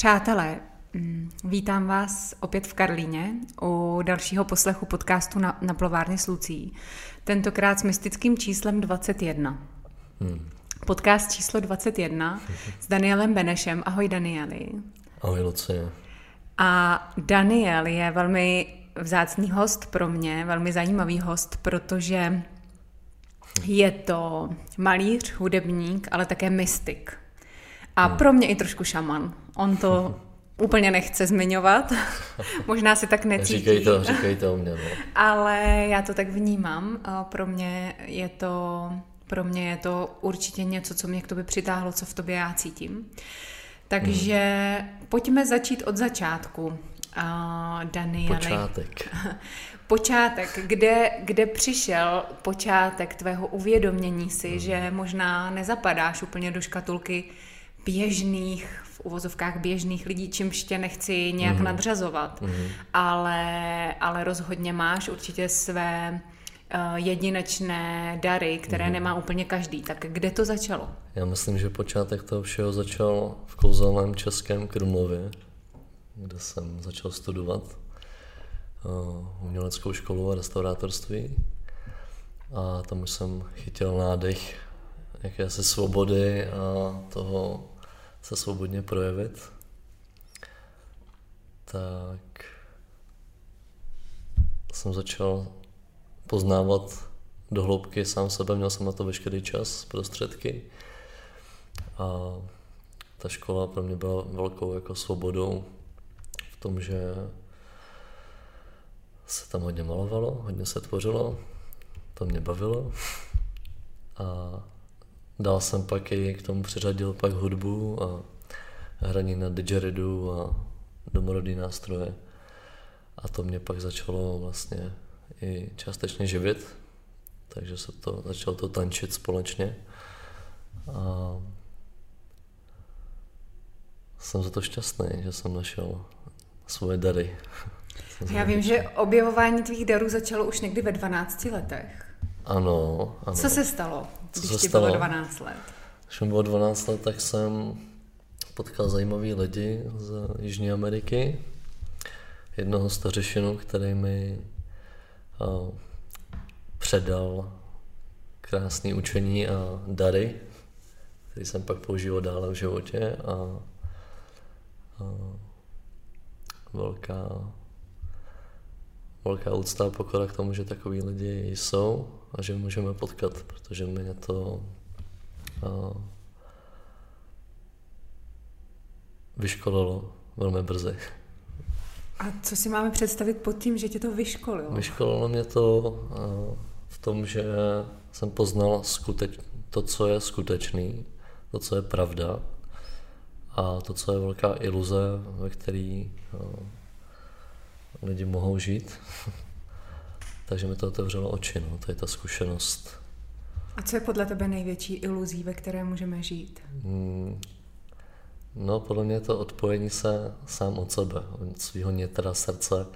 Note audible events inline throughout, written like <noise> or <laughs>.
Přátelé, mm, vítám vás opět v Karlíně u dalšího poslechu podcastu na, na plovárně s Lucí. Tentokrát s mystickým číslem 21. Hmm. Podcast číslo 21 s Danielem Benešem. Ahoj Danieli. Ahoj Lucie. A Daniel je velmi vzácný host pro mě, velmi zajímavý host, protože je to malíř, hudebník, ale také mystik. A hmm. pro mě i trošku šaman. On to úplně nechce zmiňovat. <laughs> Možná si tak necítí. Říkej to, říkej to o mě. No. Ale já to tak vnímám. Pro mě je to pro mě je to určitě něco, co mě k tobě přitáhlo, co v tobě já cítím. Takže hmm. pojďme začít od začátku. Uh, Danieli. Počátek. <laughs> počátek, kde, kde přišel počátek tvého uvědomění si, hmm. že možná nezapadáš úplně do škatulky běžných, v uvozovkách běžných lidí, čímž tě nechci nějak mm. nadřazovat, mm. ale, ale rozhodně máš určitě své uh, jedinečné dary, které mm. nemá úplně každý. Tak kde to začalo? Já myslím, že počátek toho všeho začal v kouzelném českém Krumlově, kde jsem začal studovat uh, uměleckou školu a restaurátorství. A tam už jsem chytil nádech jakési svobody a toho se svobodně projevit, tak jsem začal poznávat do hloubky sám sebe, měl jsem na to veškerý čas, prostředky. A ta škola pro mě byla velkou jako svobodou v tom, že se tam hodně malovalo, hodně se tvořilo, to mě bavilo. A Dál jsem pak i k tomu přiřadil pak hudbu a hraní na didgeridu a domorodý nástroje. A to mě pak začalo vlastně i částečně živit, takže se to, začalo to tančit společně. A jsem za to šťastný, že jsem našel svoje dary. <laughs> Já vím, že objevování tvých darů začalo už někdy ve 12 letech. Ano, ano. Co se stalo? Když ti bylo 12 let? Když mi bylo 12 let, tak jsem potkal zajímavý lidi z Jižní Ameriky. Jednoho stařešinu, který mi uh, předal krásné učení a dary, který jsem pak používal dále v životě a, a velká, velká úcta a pokora k tomu, že takový lidi jsou a že můžeme potkat, protože mě to a, vyškolilo velmi brzy. A co si máme představit pod tím, že tě to vyškolilo? Vyškolilo mě to v tom, že jsem poznal skuteč, to, co je skutečný, to, co je pravda a to, co je velká iluze, ve který lidi mohou žít. Takže mi to otevřelo oči, no, to je ta zkušenost. A co je podle tebe největší iluzí, ve které můžeme žít? Hmm, no, podle mě je to odpojení se sám od sebe, od svého nětra srdce.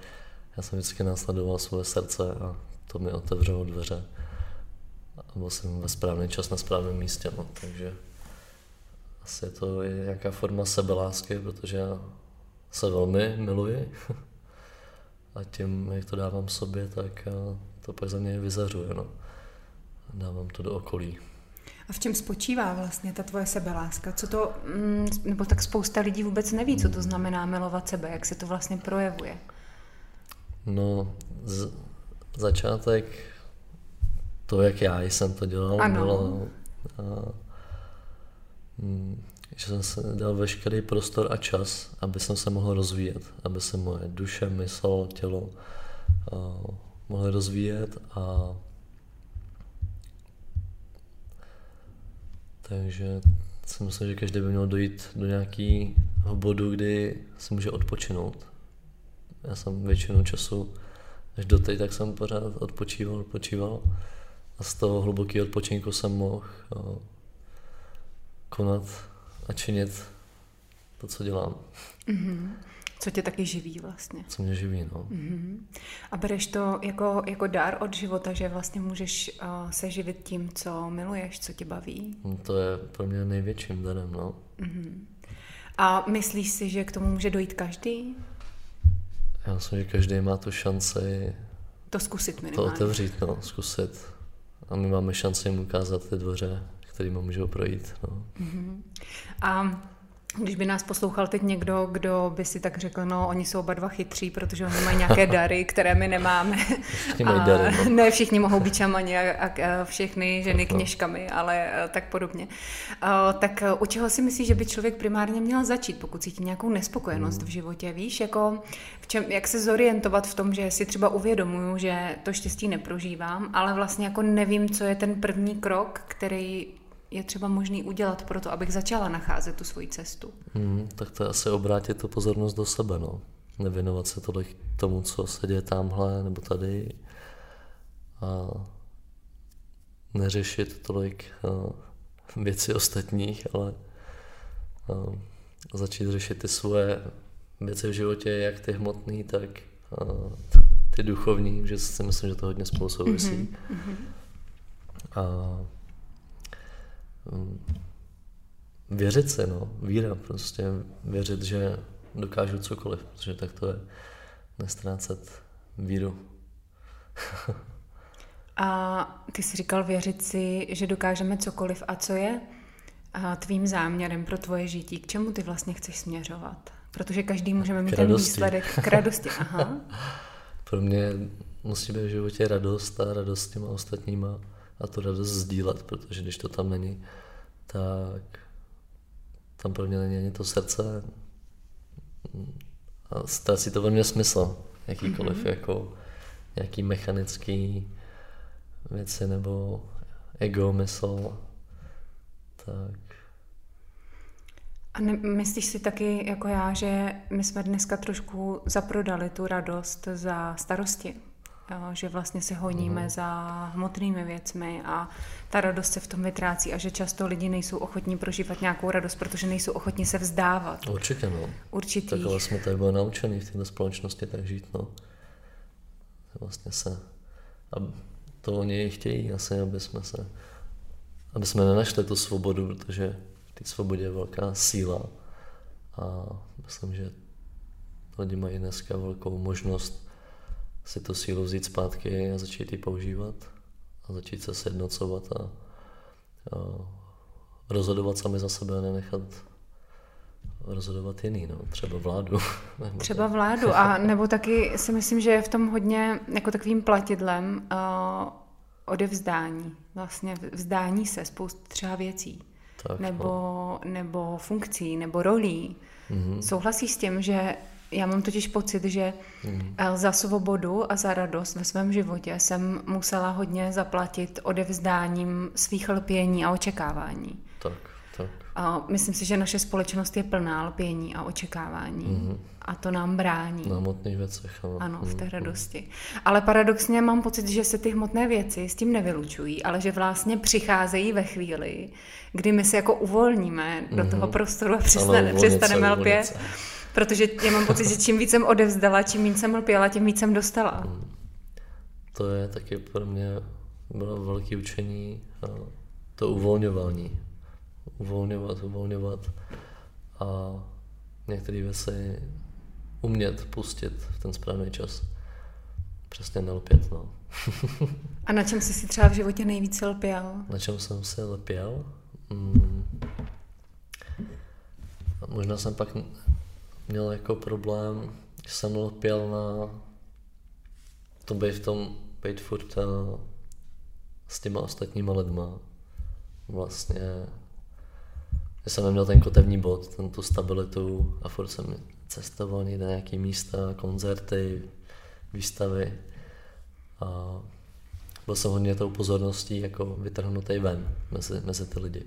Já jsem vždycky následoval svoje srdce a to mi otevřelo dveře. A byl jsem ve správný čas na správném místě, no, takže asi je to nějaká forma sebelásky, protože já se velmi miluji. <laughs> a tím, jak to dávám sobě, tak eh, to pak za mě vyzařuje. No. Dávám to do okolí. A v čem spočívá vlastně ta tvoje sebeláska? Co to, mm, nebo tak spousta lidí vůbec neví, co to znamená milovat sebe, jak se to vlastně projevuje? No, z, začátek, to, jak já jsem to dělal, ano. bylo, a, mm, že jsem se dal veškerý prostor a čas, aby jsem se mohl rozvíjet, aby se moje duše, mysl, tělo uh, mohly rozvíjet a takže si myslím, že každý by měl dojít do nějakého bodu, kdy si může odpočinout. Já jsem většinu času, až do tak jsem pořád odpočíval, odpočíval a z toho hlubokého odpočinku jsem mohl uh, konat a činit to, co dělám. Mm-hmm. Co tě taky živí vlastně. Co mě živí, no. Mm-hmm. A bereš to jako, jako dar od života, že vlastně můžeš uh, se živit tím, co miluješ, co tě baví? No, to je pro mě největším darem, no. Mm-hmm. A myslíš si, že k tomu může dojít každý? Já myslím, že každý má tu šanci to zkusit minimálně. To otevřít, no, zkusit. A my máme šanci jim ukázat ty dveře, kterými můžou projít. No. Mm-hmm. A když by nás poslouchal teď někdo, kdo by si tak řekl, no oni jsou oba dva chytří, protože oni mají nějaké <laughs> dary, které my nemáme. Všichni mají dary, no. Ne všichni mohou být čamani a, a všechny ženy kněžkami, ale eh, tak podobně. A, tak eh, u čeho si myslíš, že by člověk primárně měl začít, pokud cítí nějakou nespokojenost hmm. v životě? Víš, jako v čem, jak se zorientovat v tom, že si třeba uvědomuju, že to štěstí neprožívám, ale vlastně jako nevím, co je ten první krok, který je třeba možný udělat pro to, abych začala nacházet tu svoji cestu? Hmm, tak to je asi obrátit tu pozornost do sebe, no. Nevěnovat se tolik tomu, co se děje tamhle nebo tady a neřešit tolik uh, věci ostatních, ale uh, začít řešit ty svoje věci v životě, jak ty hmotné, tak uh, ty duchovní, že si myslím, že to hodně spolu souvisí. Mm-hmm. A věřit se, no, víra, prostě věřit, že dokážu cokoliv, protože tak to je nestrácet víru. <laughs> a ty jsi říkal věřit si, že dokážeme cokoliv. A co je a tvým záměrem pro tvoje žití? K čemu ty vlastně chceš směřovat? Protože každý můžeme mít ten výsledek k radosti. <laughs> Aha. pro mě musí být v životě radost a radost s těma ostatníma a tu radost sdílet, protože když to tam není, tak tam pro mě není ani to srdce a ztrácí to ve mně smysl, jakýkoliv mm-hmm. jako nějaký mechanický věci nebo ego mysl, tak a ne, myslíš si taky jako já, že my jsme dneska trošku zaprodali tu radost za starosti? Že vlastně se honíme mm. za hmotnými věcmi a ta radost se v tom vytrácí a že často lidi nejsou ochotní prožívat nějakou radost, protože nejsou ochotní se vzdávat. Určitě, no. Určitých. Tak ale jsme tady byli naučení v této společnosti tak žít, no. Vlastně se, a to oni chtějí asi, aby jsme se, aby jsme nenašli tu svobodu, protože v té svobodě je velká síla a myslím, že lidi mají dneska velkou možnost si tu sílu vzít zpátky a začít ji používat a začít se sjednocovat a, a rozhodovat sami za sebe a nenechat rozhodovat jiný, no. třeba vládu. <laughs> třeba vládu a <laughs> nebo taky si myslím, že je v tom hodně jako takovým platidlem uh, odevzdání, vlastně vzdání se spoust třeba věcí. Tak, nebo, no. nebo funkcí, nebo rolí. Mm-hmm. Souhlasíš s tím, že já mám totiž pocit, že mm. za svobodu a za radost ve svém životě jsem musela hodně zaplatit odevzdáním svých lpění a očekávání. Tak, tak. A myslím si, že naše společnost je plná lpění a očekávání. Mm. A to nám brání. Na hmotných věcech. Ano, ano v té mhm. radosti. Ale paradoxně mám pocit, že se ty hmotné věci s tím nevylučují, ale že vlastně přicházejí ve chvíli, kdy my se jako uvolníme do mhm. toho prostoru a přestane, přestaneme lpět. Protože já mám pocit, že čím víc jsem odevzdala, čím víc jsem lpěla, tím víc jsem dostala. Hmm. To je taky pro mě bylo velké učení to uvolňování. Uvolňovat, uvolňovat a některé věci umět pustit v ten správný čas. Přesně nelpět, no. <laughs> a na čem jsi si třeba v životě nejvíce lpěl? Na čem jsem si lpěl? Hmm. Možná jsem pak měl jako problém, že jsem lpěl na to být v tom, být furt uh, s těma ostatníma lidma. Vlastně, že jsem neměl ten kotevní bod, ten tu stabilitu a furt jsem cestoval někde nějaký místa, koncerty, výstavy a byl jsem hodně tou pozorností jako vytrhnutý ven mezi, mezi ty lidi.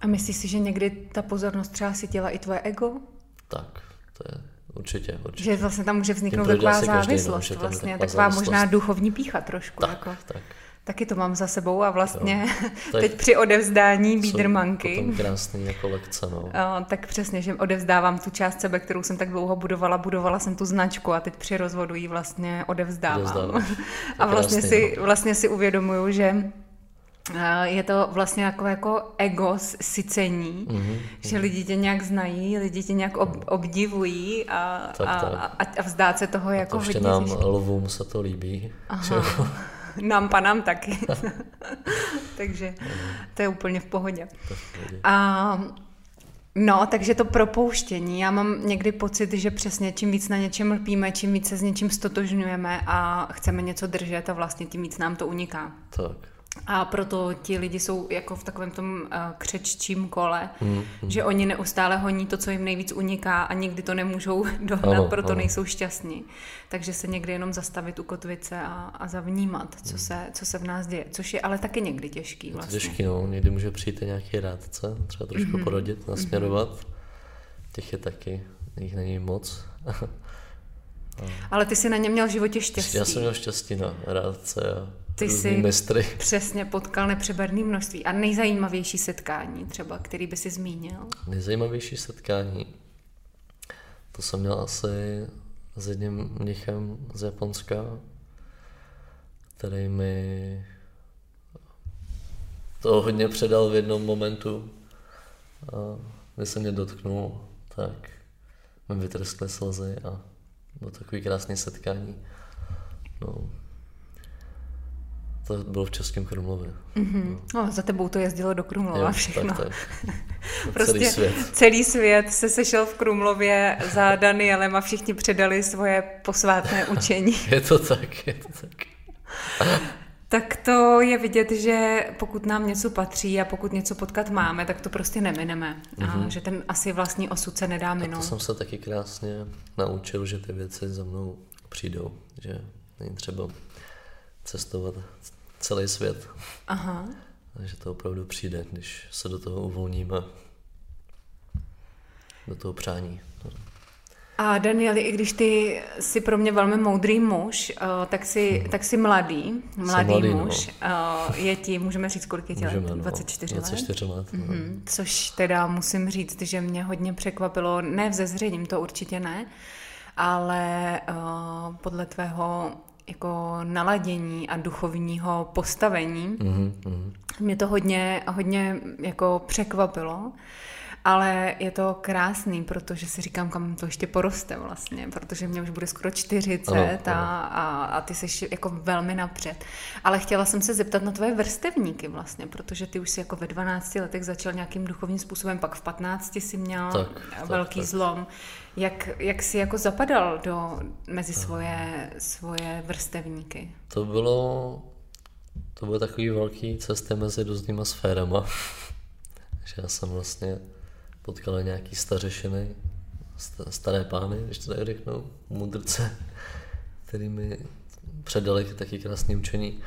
A myslíš si, že někdy ta pozornost třeba si dělá i tvoje ego? Tak, to je určitě, určitě. Že vlastně tam může vzniknout taková závislost, každý, vlastně, taková, taková závislost. možná duchovní pícha trošku. Tak, jako. tak. Taky to mám za sebou a vlastně jo, <laughs> teď při odevzdání bídrmanky. Krásný jako lekce, no. O, tak přesně, že odevzdávám tu část sebe, kterou jsem tak dlouho budovala, budovala jsem tu značku a teď při rozvodu ji vlastně odevzdávám. <laughs> a vlastně si, no. vlastně si uvědomuju, že je to vlastně takové jako ego sycení, mm-hmm. že lidi tě nějak znají, lidi tě nějak ob, obdivují a, tak, a, tak. a, vzdát se toho a jako to hodně. nám lovům se to líbí. Aha. <laughs> Nám panám taky. <laughs> Takže to je úplně v pohodě. A No, takže to propouštění. Já mám někdy pocit, že přesně čím víc na něčem lpíme, čím víc se s něčím stotožňujeme a chceme něco držet a vlastně tím víc nám to uniká. Tak. A proto ti lidi jsou jako v takovém tom uh, křeččím kole, mm, mm. že oni neustále honí to, co jim nejvíc uniká a nikdy to nemůžou <laughs> dohnat, ano, proto ano. nejsou šťastní. Takže se někdy jenom zastavit u kotvice a, a zavnímat, co, mm. se, co se v nás děje, což je ale taky někdy těžký vlastně. Těžký, no. Někdy může přijít nějaký rádce, třeba trošku mm-hmm. porodit, nasměrovat. Mm-hmm. Těch je taky, jich není moc. <laughs> ale ty jsi na ně měl v životě štěstí. Já jsem měl štěstí na rádce a ty jsi mistry. <laughs> přesně potkal nepřeberné množství. A nejzajímavější setkání třeba, který by si zmínil? Nejzajímavější setkání? To jsem měl asi s jedním mnichem z Japonska, který mi to hodně předal v jednom momentu. A když se mě dotknul, tak mi vytrskly slzy a bylo takový krásné setkání. No, to bylo v Českém Krumlově. Mm-hmm. No, za tebou to jezdilo do Krumlova jo, všechno. Tak, tak. <laughs> prostě celý svět. celý svět se sešel v Krumlově za Danielem a všichni předali svoje posvátné <laughs> učení. je to tak, je to tak. tak to je vidět, že pokud nám něco patří a pokud něco potkat máme, tak to prostě nemineme. Mm-hmm. A mhm. že ten asi vlastní osud se nedá minout. A to jsem se taky krásně naučil, že ty věci za mnou přijdou. Že není třeba cestovat celý svět. Aha. Takže to opravdu přijde, když se do toho uvolníme, do toho přání. A Danieli, i když ty jsi pro mě velmi moudrý muž, uh, tak jsi, hmm. tak jsi mladý, mladý, mladý no. muž. No. Je ti, můžeme říct, kolik je ti let? 24 let? 24 let. Mm-hmm. Což teda musím říct, že mě hodně překvapilo, ne vzezřením, to určitě ne, ale uh, podle tvého jako naladění a duchovního postavení. Mm-hmm. Mě to hodně, hodně jako překvapilo. Ale je to krásný, protože si říkám, kam to ještě poroste vlastně, protože mě už bude skoro 40 ano, a, a, a ty jsi jako velmi napřed. Ale chtěla jsem se zeptat na tvoje vrstevníky vlastně, protože ty už si jako ve 12 letech začal nějakým duchovním způsobem, pak v 15 si měl tak, velký tak, zlom. Jak, jak jsi jako zapadal do, mezi svoje, svoje vrstevníky? To bylo, to bylo takový velký cesty mezi různýma sférama. <laughs> že já jsem vlastně potkal nějaký stařešiny, staré pány, když to tak řeknu, mudrce, který mi předali taky krásné učení.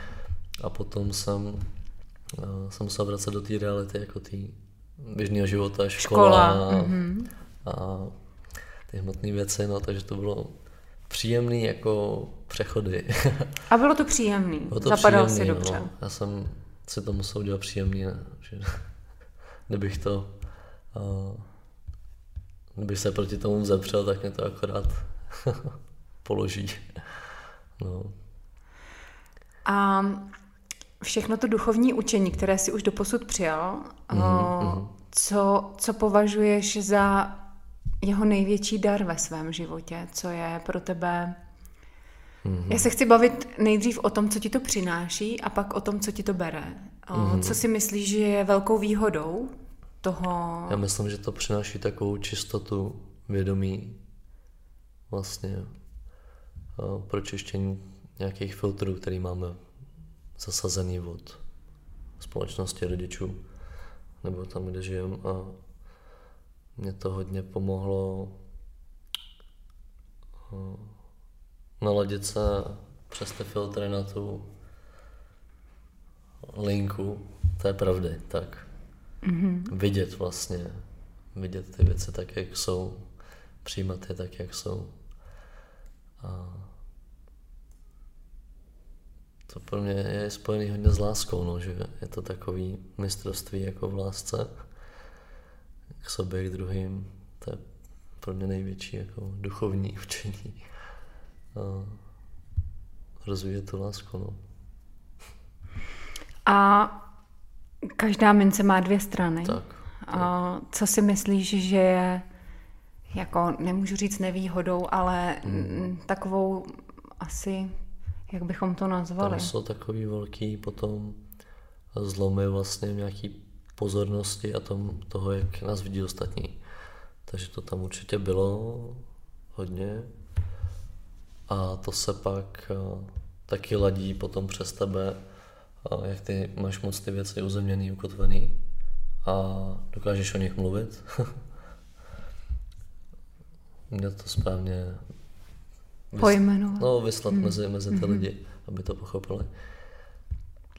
A potom jsem, jsem musel vracet do té reality jako té běžného života, škola, škola. A, mm-hmm. a ty hmotné věci, no, takže to bylo příjemný jako přechody. A bylo to příjemný? Bylo to Zapadal příjemný, si dobře? No. Já jsem si to musel dělat příjemný, že <laughs> kdybych to kdybych se proti tomu zepřel, tak mě to akorát <laughs> položí. No. A všechno to duchovní učení, které si už doposud přijal, mm-hmm. co, co považuješ za jeho největší dar ve svém životě? Co je pro tebe... Mm-hmm. Já se chci bavit nejdřív o tom, co ti to přináší a pak o tom, co ti to bere. Mm-hmm. Co si myslíš, že je velkou výhodou toho... Já myslím, že to přináší takovou čistotu vědomí vlastně pro čištění nějakých filtrů, který máme zasazený od společnosti rodičů nebo tam, kde žijeme. A mě to hodně pomohlo naladit se přes ty filtry na tu linku té pravdy, tak mm-hmm. vidět vlastně, vidět ty věci tak, jak jsou, přijímat je tak, jak jsou. A to pro mě je spojený hodně s láskou, no, že je to takový mistrovství jako v lásce k sobě, k druhým. To je pro mě největší jako duchovní <laughs> učení. A rozvíjet tu lásku. No. A každá mince má dvě strany. Tak. A co si myslíš, že je, jako nemůžu říct nevýhodou, ale mm. takovou asi, jak bychom to nazvali? Tam jsou takový velký potom zlomy vlastně v nějaký pozornosti a tom, toho, jak nás vidí ostatní. Takže to tam určitě bylo hodně. A to se pak uh, taky ladí potom přes tebe, uh, jak ty máš moc ty věci uzemněný, ukotvený a dokážeš o nich mluvit. <laughs> Mě to správně vys- pojmenovat. No, vyslat hmm. mezi, mezi ty hmm. lidi, aby to pochopili.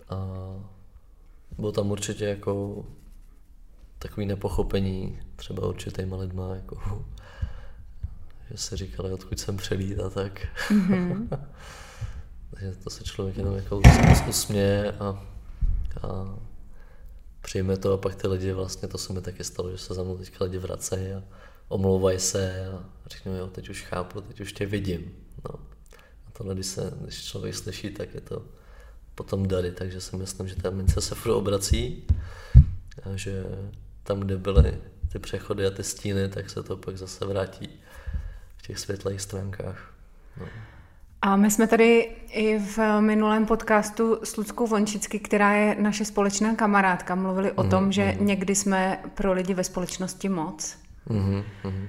A bylo tam určitě jako takový nepochopení třeba určitýma lidma, jako, <laughs> že si říkali, odkud jsem přelít a tak. Mm-hmm. <laughs> Takže to se člověk jenom jako usměje a, a přijme to a pak ty lidi vlastně, to se mi taky stalo, že se za mnou teďka lidi vracejí a omlouvají se a řeknou, jo, teď už chápu, teď už tě vidím. No. A tohle, když, se, když člověk slyší, tak je to potom dary, takže si myslím, že ta mince se furt obrací a že tam, kde byly ty přechody a ty stíny, tak se to pak zase vrátí v těch světlých stránkách. No. A my jsme tady i v minulém podcastu s Ludskou Vončicky, která je naše společná kamarádka, mluvili o mm, tom, že mm. někdy jsme pro lidi ve společnosti moc. Mm, mm.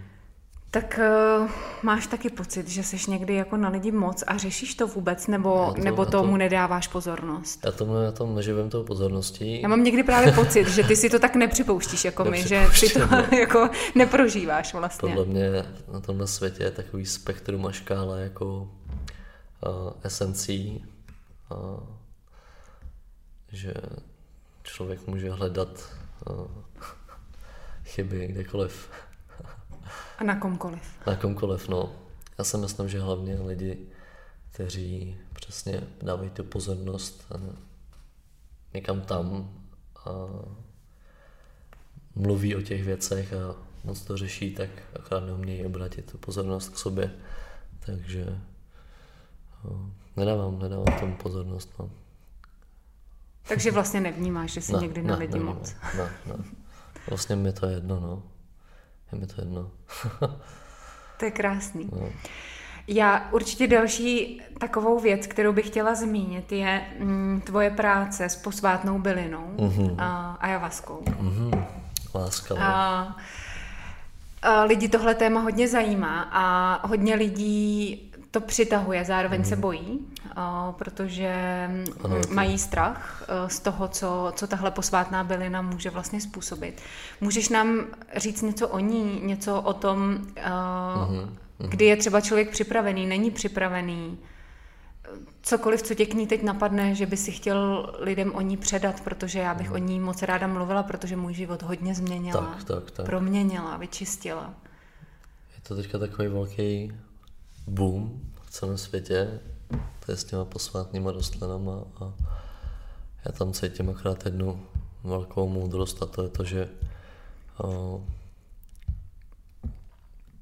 Tak uh, máš taky pocit, že jsi někdy jako na lidi moc a řešíš to vůbec, nebo, to, nebo tomu to, nedáváš pozornost? Já tomu já tomu neživím tou pozorností. Já mám někdy právě pocit, že ty si to tak nepřipouštíš jako my, že ty to <laughs> no. jako neprožíváš vlastně. Podle mě na tomhle světě je takový spektrum a škála jako esencí, uh, že člověk může hledat uh, chyby kdekoliv. A na komkoliv. Na komkoliv, no. Já si myslím, že hlavně lidi, kteří přesně dávají tu pozornost někam tam a mluví o těch věcech a moc to řeší, tak akorát neumějí obrátit tu pozornost k sobě. Takže nedávám, nedávám tomu pozornost. No. Takže vlastně nevnímáš, že jsi ne, někdy na lidi nevnímám, moc. Ne, ne. Vlastně mi to je jedno, no je mi to jedno. <laughs> to je krásný. No. Já určitě další takovou věc, kterou bych chtěla zmínit, je mm, tvoje práce s posvátnou bylinou mm-hmm. a ajavaskou. Mm-hmm. Láska. A, a lidi tohle téma hodně zajímá a hodně lidí to přitahuje, zároveň mm. se mhm. bojí, protože ano, mají strach e, z toho, co, co tahle posvátná bylina může vlastně způsobit. Můžeš nám říct něco o ní, něco o tom, mm. kdy je třeba člověk připravený, není připravený, cokoliv, co tě k ní teď napadne, že by si chtěl lidem o ní předat, protože já bych mm. o ní moc ráda mluvila, protože můj život hodně změnila, tak, tak, tak. proměnila, vyčistila. Je to teďka takový velký boom v celém světě, to je s těma posvátnýma rostlinama a já tam cítím akorát jednu velkou moudrost a to je to, že o,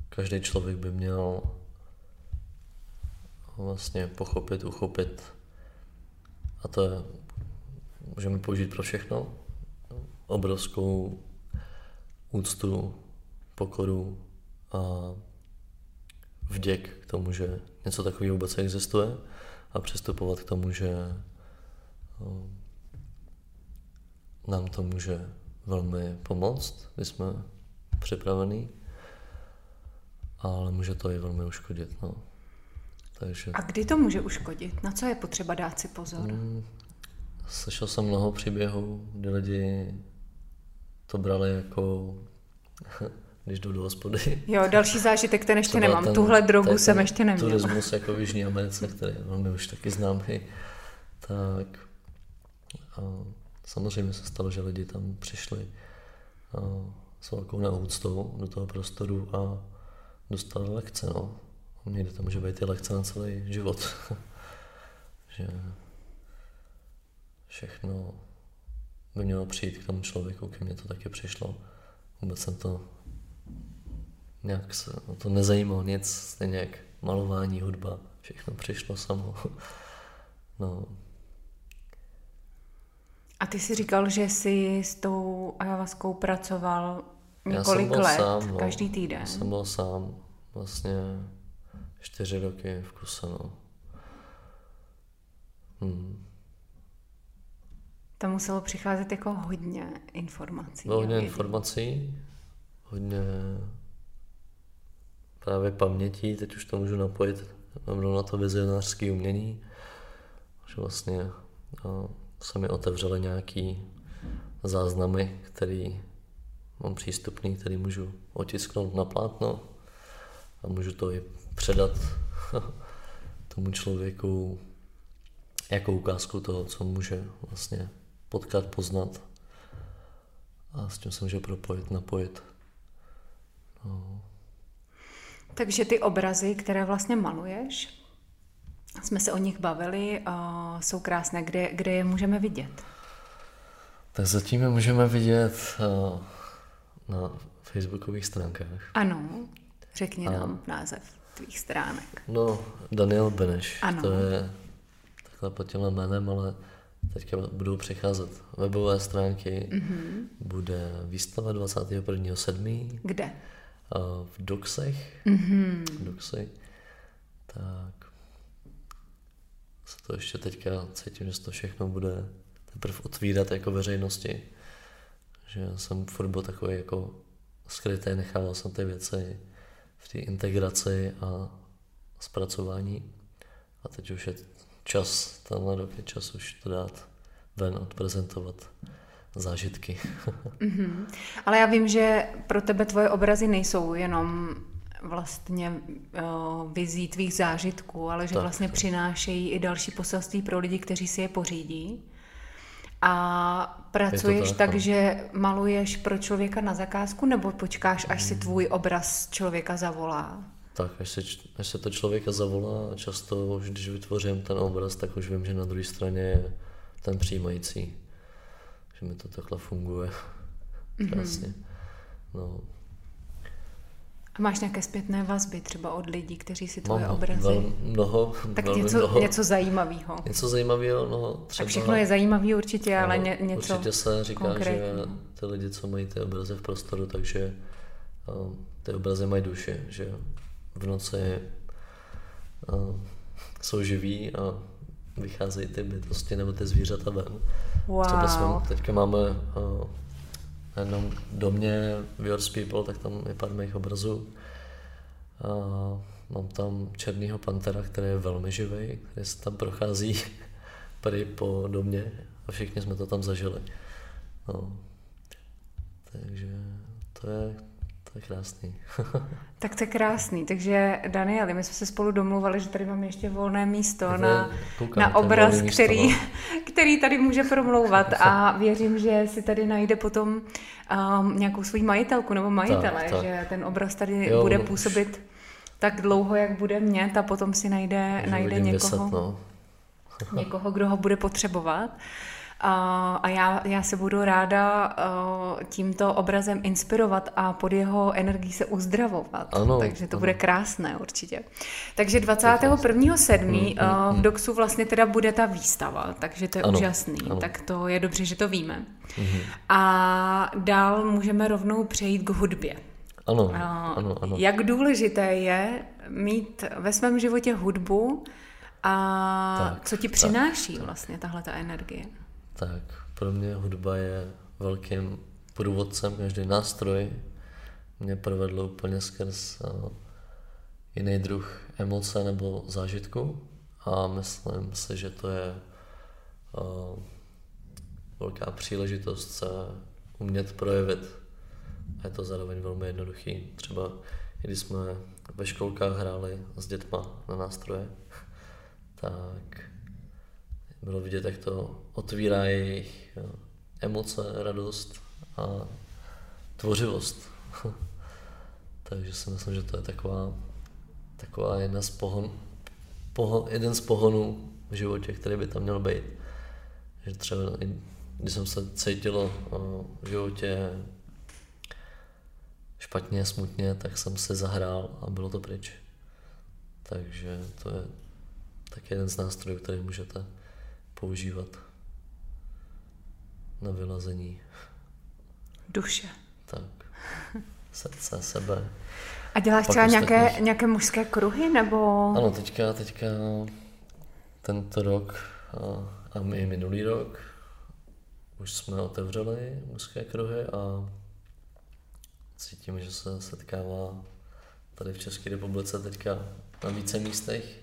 každý člověk by měl vlastně pochopit, uchopit a to je, můžeme použít pro všechno, obrovskou úctu, pokoru a vděk k tomu, že něco takového vůbec existuje a přistupovat k tomu, že nám to může velmi pomoct, když jsme připravení, ale může to i velmi uškodit. No. Takže... A kdy to může uškodit? Na co je potřeba dát si pozor? Hmm, slyšel jsem mnoho příběhů, kdy lidi to brali jako když jdu do hospody. Jo, další zážitek, ten ještě nemám. Ten, Tuhle drogu jsem ten ještě neměl. Turismus jako v Jižní Americe, který velmi už taky známý, tak a samozřejmě se stalo, že lidi tam přišli a s velkou neúctou do toho prostoru a dostali lekce. No. Někdy to může být i lekce na celý život. <laughs> že všechno by mělo přijít k tomu člověku, ke mně to taky přišlo. Vůbec jsem to nějak se o to nezajímalo nic, stejně jak malování, hudba, všechno přišlo samo. <laughs> No. A ty jsi říkal, že jsi s tou ayahuaskou pracoval několik let, sám, no. každý týden. Já jsem byl sám vlastně čtyři roky v kuse, no. Hmm. Tam muselo přicházet jako hodně informací. Bylo hodně informací, hodně právě paměti, teď už to můžu napojit rovnou na to vizionářské umění, že vlastně se mi otevřely nějaký záznamy, který mám přístupný, který můžu otisknout na plátno a můžu to i předat <laughs> tomu člověku jako ukázku toho, co může vlastně potkat, poznat a s tím se může propojit, napojit. No. Takže ty obrazy, které vlastně maluješ, jsme se o nich bavili, a jsou krásné. Kde, kde je můžeme vidět? Tak zatím je můžeme vidět uh, na facebookových stránkách. Ano, řekni A- nám název tvých stránek. No, Daniel Beneš, Ano. to je takhle pod tímhle jménem, ale teďka budou přicházet webové stránky, mm-hmm. bude výstava 21.7. Kde? V Doxech, Mhm. v Doxech, tak se to ještě teďka cítím, že se to všechno bude teprve otvírat jako veřejnosti. Že jsem furt byl takový jako skrytý, nechával jsem ty věci v té integraci a zpracování. A teď už je čas, tenhle rok je čas už to dát ven, odprezentovat zážitky. <laughs> Mhm. Ale já vím, že pro tebe tvoje obrazy nejsou jenom vlastně uh, vizí tvých zážitků, ale že Tak. vlastně přinášejí i další poselství pro lidi, kteří si je pořídí. A pracuješ tak, tak, no. že maluješ pro člověka na zakázku, nebo počkáš, až si tvůj obraz člověka zavolá? Tak, až se, až se to člověka zavolá, často už když vytvořím ten obraz, tak už vím, že na druhé straně je ten přijímající. Že mi to takhle funguje. Krásně. No, A máš nějaké zpětné vazby třeba od lidí, kteří si tvoje mám obrazy... vel, mnoho, tak velmi něco, mnoho. něco zajímavého. něco zajímavého, no Tak třeba... všechno je zajímavé určitě, ale ně, něco Určitě se říká, že konkrétního. ty lidi, co mají ty obrazy v prostoru, takže um, ty obrazy mají duši, že v noci um, jsou živí a vycházejí ty bytosti nebo ty zvířata ven. Třeba jsme, Wow. teďka máme uh, na jednom domě v Yours People, tak tam je pár mých obrazů. A mám tam černýho pantera, který je velmi živý, který se tam prochází <laughs> prý po domě a všichni jsme to tam zažili. No. Takže to je, to je krásný. <laughs> Tak to je krásný. Takže Danieli, my jsme se spolu domluvali, že tady máme ještě volné místo To je- na, koukám, na obraz, volné místo, který, no. <laughs> který tady může promlouvat <laughs> a věřím, že si tady najde potom um, nějakou svoji majitelku nebo majitele, Tak, tak. že ten obraz tady Jo, bude no, působit tak dlouho, jak bude mít a potom si najde, najde někoho, Vyset, no. někoho, kdo ho bude potřebovat. A, a já, já se budu ráda uh, tímto obrazem inspirovat a pod jeho energií se uzdravovat. Ano, Takže to ano. bude krásné určitě. Takže 21.7. uh, v Doxu vlastně teda bude ta výstava, takže to je Ano, úžasný. ano. Tak to je dobře, že to víme. Mhm. A dál můžeme rovnou přejít k hudbě. Ano, Uh, ano, ano. Jak důležité je mít ve svém životě hudbu a Tak, co ti přináší vlastně tahle ta energie? Tak, pro mě hudba je velkým průvodcem, každý nástroj mě provedl úplně skrz uh, jiný druh emoce nebo zážitku a myslím si, že to je uh, velká příležitost se umět projevit. A je to zároveň velmi jednoduchý. Třeba když jsme ve školkách hráli s dětma na nástroje, <laughs> tak bylo vidět, jak to otvírá jejich jo, emoce, radost a tvořivost. <laughs> Takže si myslím, že to je taková, taková jedna z pohon, pohon, jeden z pohonů v životě, který by tam měl být. Že třeba, když jsem se cítil o, v životě špatně, smutně, tak jsem se zahrál a bylo to pryč. Takže to je tak jeden z nástrojů, který můžete používat. na vylazení. Duše. Tak. Srdce, sebe. A děláš třeba nějaké, ostatních. nějaké mužské kruhy, nebo... Ano, teďka, teďka tento rok a, a i minulý rok už jsme otevřeli mužské kruhy a cítím, že se setkává tady v České republice teďka na více místech,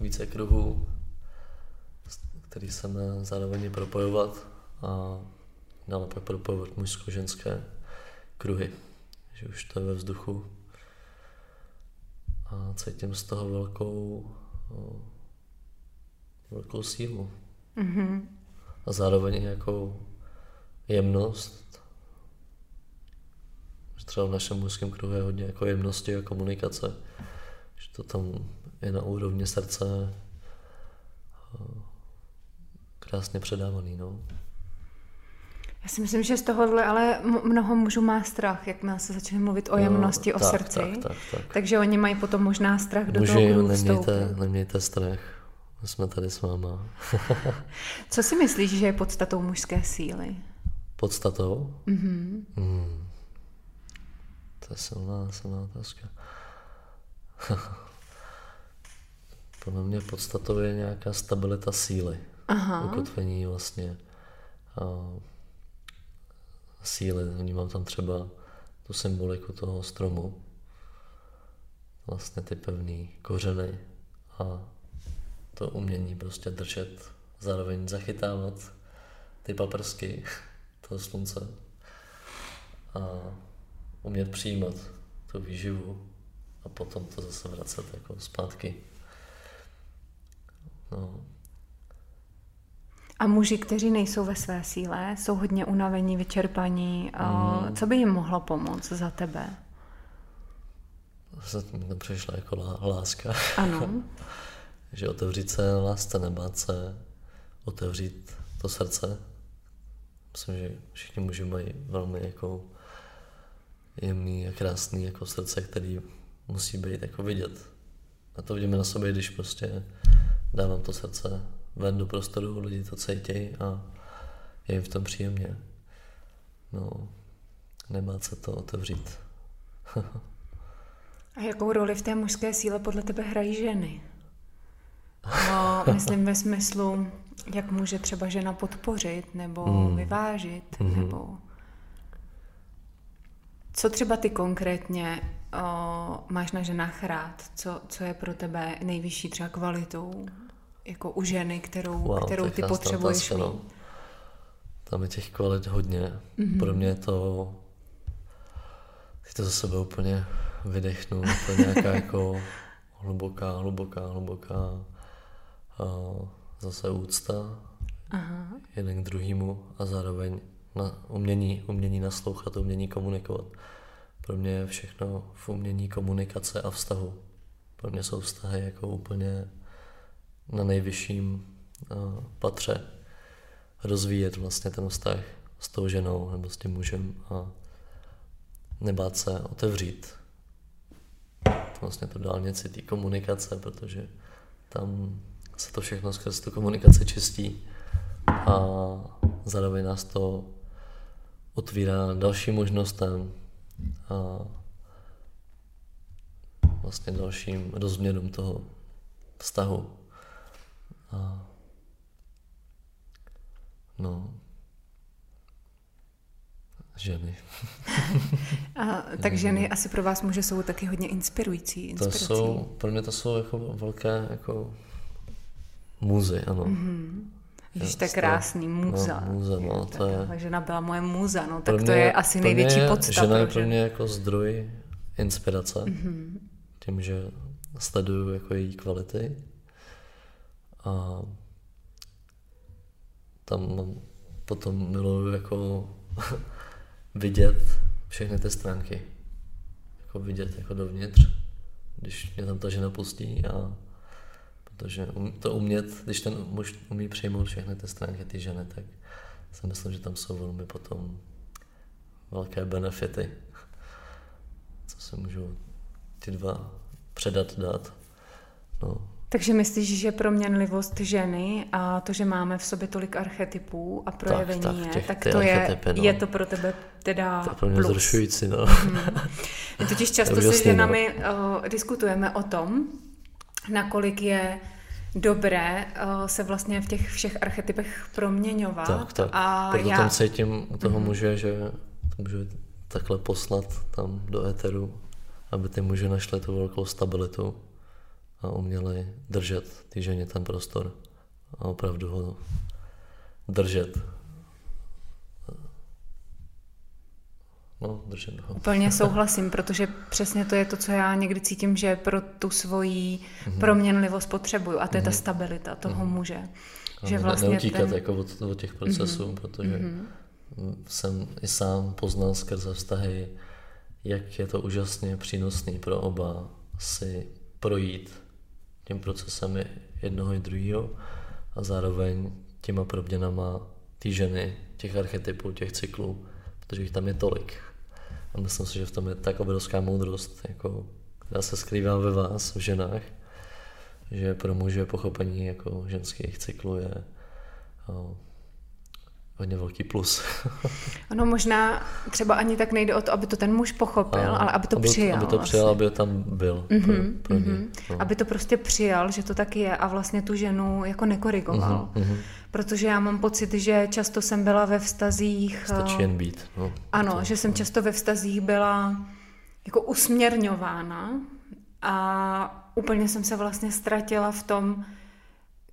více kruhů, který chceme zároveň propojovat a dále pak propojovat mužsko-ženské kruhy, že už to je ve vzduchu a cítím z toho velkou, o, velkou sílu Mhm. a zároveň nějakou jemnost. Že třeba v našem mužském kruhu je hodně jako jemnosti a komunikace, že to tam je na úrovni srdce krásně předávaný. No. Já si myslím, že z tohohle ale mnoho mužů má strach, jakmile se začne mluvit o jemnosti, o tak, srdci. Tak, tak, tak. Takže oni mají potom možná strach do toho Muži, kruhu nemějte, vstoupit. nemějte strach. My jsme tady s váma. <laughs> Co si myslíš, že je podstatou mužské síly? Podstatou? Mhm. Hmm. To je silná, silná otázka. <laughs> Podle mě podstatou je nějaká stabilita síly. Aha. Ukotvení vlastně a síly. Vnímám tam třeba tu symboliku toho stromu. Vlastně ty pevný kořeny a to umění prostě držet, zároveň zachytávat ty paprsky toho slunce a umět přijímat tu výživu a potom to zase vracet jako zpátky. No, A muži, kteří nejsou ve své síle, jsou hodně unavení, vyčerpaní. Mm. Co by jim mohlo pomoct za tebe? to přišla jako lá, láska, Ano. <laughs> že otevřít se lásce, nebát se, otevřít to srdce. Myslím, že všichni muži mají velmi jako jemný a krásný jako srdce, který musí být jako vidět. A to vidíme na sobě, když prostě dávám to srdce ven do prostoru, lidi to cítějí a je jim v tom příjemně. No, nebát se to otevřít. <laughs> A jakou roli v té mužské síle podle tebe hrají ženy? <laughs> No, myslím ve smyslu, jak může třeba žena podpořit, nebo Hmm. vyvážit, Mhm. nebo... Co třeba ty konkrétně o, máš na ženách rád? Co, co je pro tebe nejvyšší třeba kvalitou? Jako u ženy, kterou, Wow, kterou ty potřebuješ otázka, no. Tam je těch kvalit hodně. Mhm. Mm-hmm. Pro mě je to... Teď to za sebe úplně vydechnu. To je nějaká <laughs> jako hluboká, hluboká, hluboká a zase úcta Aha. jeden k druhému a zároveň na umění, umění naslouchat, umění komunikovat. Pro mě je všechno v umění komunikace a vztahu. Pro mě jsou vztahy jako úplně na nejvyšším uh, patře. Rozvíjet vlastně ten vztah s tou ženou nebo s tím mužem a nebát se otevřít vlastně tu dálnici té komunikace, protože tam se to všechno skrz tu komunikaci čistí a zároveň nás to otvírá dalším možnostem a vlastně dalším rozměrům toho vztahu. A no, ženy. A, <laughs> tak ženy asi pro vás muže jsou taky hodně inspirující. To Inspirací. jsou, pro mě to jsou jako velké jako muzy, ano. Mm-hmm. Víš, to je to- krásný, muza. no, muza, no, to je- Tahle žena byla moje muza, no, tak to je asi pro největší mě, podsta Žena je pro mě jako zdroj inspirace, Mhm. mm-hmm. tím, že sleduju jako její kvality a tam potom miluju jako <laughs> vidět všechny ty stránky. Jako vidět jako dovnitř, když mě tam ta žena pustí a protože um- to umět, když ten muž umí přijmout všechny ty stránky ty ženy, tak si myslím, že tam jsou velmi potom velké benefity, co se můžou ti dva předat, dát. No, Takže myslíš, že proměnlivost ženy a to, že máme v sobě tolik archetypů a projevení tak, tak, je, tak to je, no. je to pro tebe teda To je pro mě plus. zrušující, no. Hmm. Totiž <laughs> často se ženami uh, diskutujeme o tom, nakolik je dobré uh, se vlastně v těch všech archetypech proměňovat. Tak, tak. A Proto já... tam cítím u toho mm-hmm. muže, že může takhle poslat tam do éteru, aby ty muži našli tu velkou stabilitu a uměli držet ty ženě ten prostor a opravdu ho držet. No, držet ho. Úplně souhlasím, protože přesně to je to, co já někdy cítím, že pro tu svoji mm-hmm. proměnlivost potřebuju. A to je mm-hmm. ta mhm. stabilita toho mm-hmm. muže. Že vlastně neutíkat ten... jako od, od těch procesů, mm-hmm. protože mm-hmm. jsem i sám poznal skrze vztahy, jak je to úžasně přínosný pro oba si projít tím procesem jednoho i druhého a zároveň těma proměnama ty ženy, těch archetypů, těch cyklů, protože jich tam je tolik. A myslím si, že v tom je tak obrovská moudrost, jako, která se skrývá ve vás, v ženách, že pro muže pochopení jako ženských cyklů je hodně velký plus. <laughs> ono možná třeba ani tak nejde o to, aby to ten muž pochopil, a, ale aby to aby, přijal. Aby to přijal, vlastně. aby tam byl. Mm-hmm, pro, pro mm-hmm. no. Aby to prostě přijal, že to tak je a vlastně tu ženu jako nekorigoval. Mm-hmm, Protože já mám pocit, že často jsem byla ve vztazích... Stačí jen být. No, ano, to, že jsem často ve vztazích byla jako usměrňována a úplně jsem se vlastně ztratila v tom,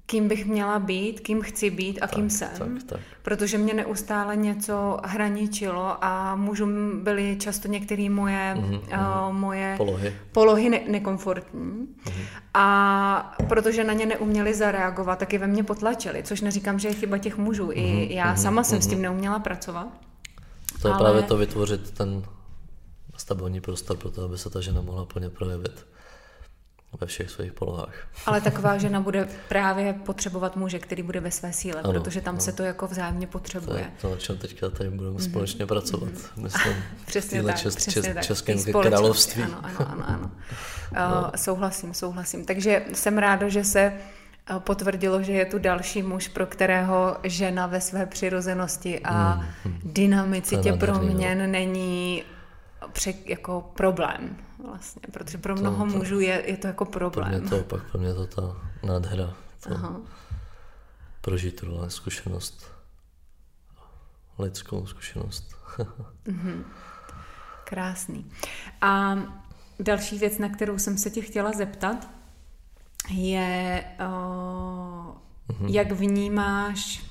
kým bych měla být, kým chci být a tak, kým jsem. Tak, tak. Protože mě neustále něco hraničilo a mužům byly často některé moje, mm-hmm, uh, moje polohy, polohy ne- nekomfortní. Mm-hmm. A protože na ně neuměli zareagovat, tak je ve mně potlačili, což neříkám, že je chyba těch mužů. Mm-hmm, I já mm-hmm, sama jsem mm-hmm. s tím neuměla pracovat. To je ale... právě to vytvořit ten stabilní prostor pro to, aby se ta žena mohla plně projevit ve všech svých polohách. Ale taková žena bude právě potřebovat muže, který bude ve své síle, ano, protože tam ano. se to jako vzájemně potřebuje. To, to na čem teďka tady budeme mm-hmm. společně pracovat. Mm-hmm. Myslím, <laughs> přesně tak, čes, přesně čes, tak. Českém království. Ano, ano, ano. ano. <laughs> no. uh, souhlasím, souhlasím. Takže jsem ráda, že se uh, potvrdilo, že je tu další muž, pro kterého žena ve své přirozenosti a mm, dynamicitě proměn no. není pře- jako problém vlastně, protože pro mnoho to, to, mužů je, je to jako problém. Pro mě to pak pro mě to ta nádhera, to Aha. prožít tuhle zkušenost, lidskou zkušenost. mm-hmm. <laughs> Krásný. A další věc, na kterou jsem se tě chtěla zeptat, je, o, mm-hmm. jak vnímáš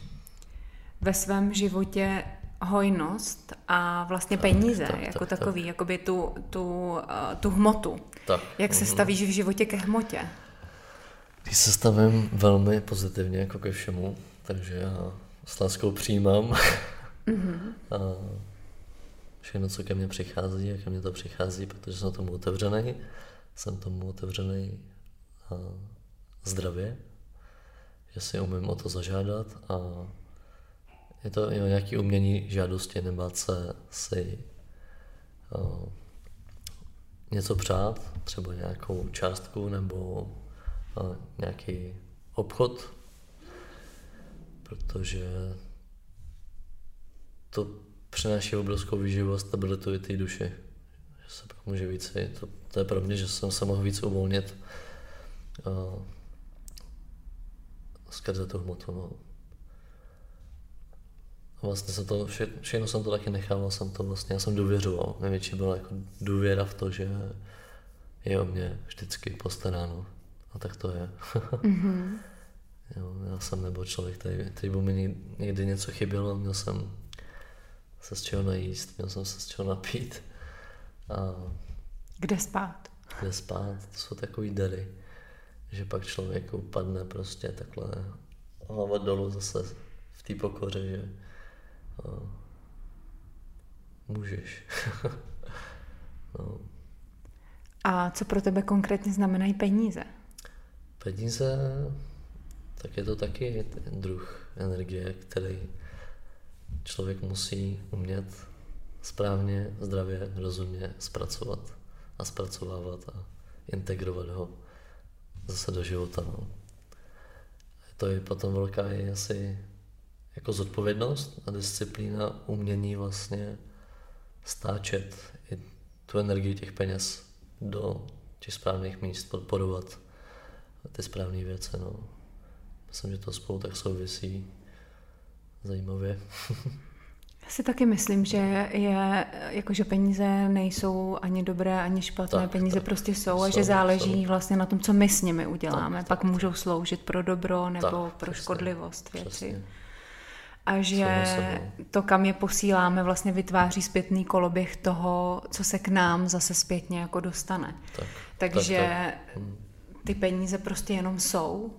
ve svém životě hojnost a vlastně peníze tak, jako tak, takový, tak. jakoby tu, tu, eh, tu hmotu. Tak. Jak se mhm. stavíš v životě ke hmotě? Když se stavím velmi pozitivně jako ke všemu, takže já s láskou přijímám mm-hmm. a všechno, co ke mně přichází, a ke mně to přichází, protože jsem tomu otevřený, jsem tomu otevřený a zdravě, že si umím o to zažádat a je to jo, nějaké umění žádosti, nebát se si o, něco přát, třeba nějakou částku nebo o, nějaký obchod, protože to přináší obrovskou výživu a stabilitu i té duši. Že se pak může víc, to, to je pro mě, že jsem se mohl víc uvolnit o, skrze tu hmotu. No vlastně jsem to, vše, všechno jsem to taky nechával, jsem to vlastně, já jsem důvěřoval. Největší byla jako důvěra v to, že je o mě vždycky postaráno. A tak to je. mm-hmm. <laughs> jo, já jsem nebyl člověk, který, který by mi někdy něco chybělo, měl jsem se z čeho najíst, měl jsem se z čeho napít. A kde spát? Kde spát, to jsou takový dary, že pak člověk upadne prostě takhle hlava dolů zase v té pokoře, že můžeš. <laughs> no. A co pro tebe konkrétně znamenají peníze? Peníze, tak je to taky ten druh energie, který člověk musí umět správně, zdravě, rozumně zpracovat a zpracovávat a integrovat ho zase do života. No. To je potom velká je asi jako zodpovědnost a disciplína, umění vlastně stáčet i tu energii těch peněz do těch správných míst, podporovat ty správné věci. No. Myslím, že to spolu tak souvisí zajímavě. <laughs> Já si taky myslím, že je, jakože peníze nejsou ani dobré, ani špatné, tak, peníze tak. prostě jsou a že záleží jsou. vlastně na tom, co my s nimi uděláme. Tak, Pak tak, můžou sloužit pro dobro nebo tak, pro přesně, škodlivost věci. Přesně. A že to, kam je posíláme, vlastně vytváří zpětný koloběh toho, co se k nám zase zpětně jako dostane. Tak, Takže tak, tak. ty peníze prostě jenom jsou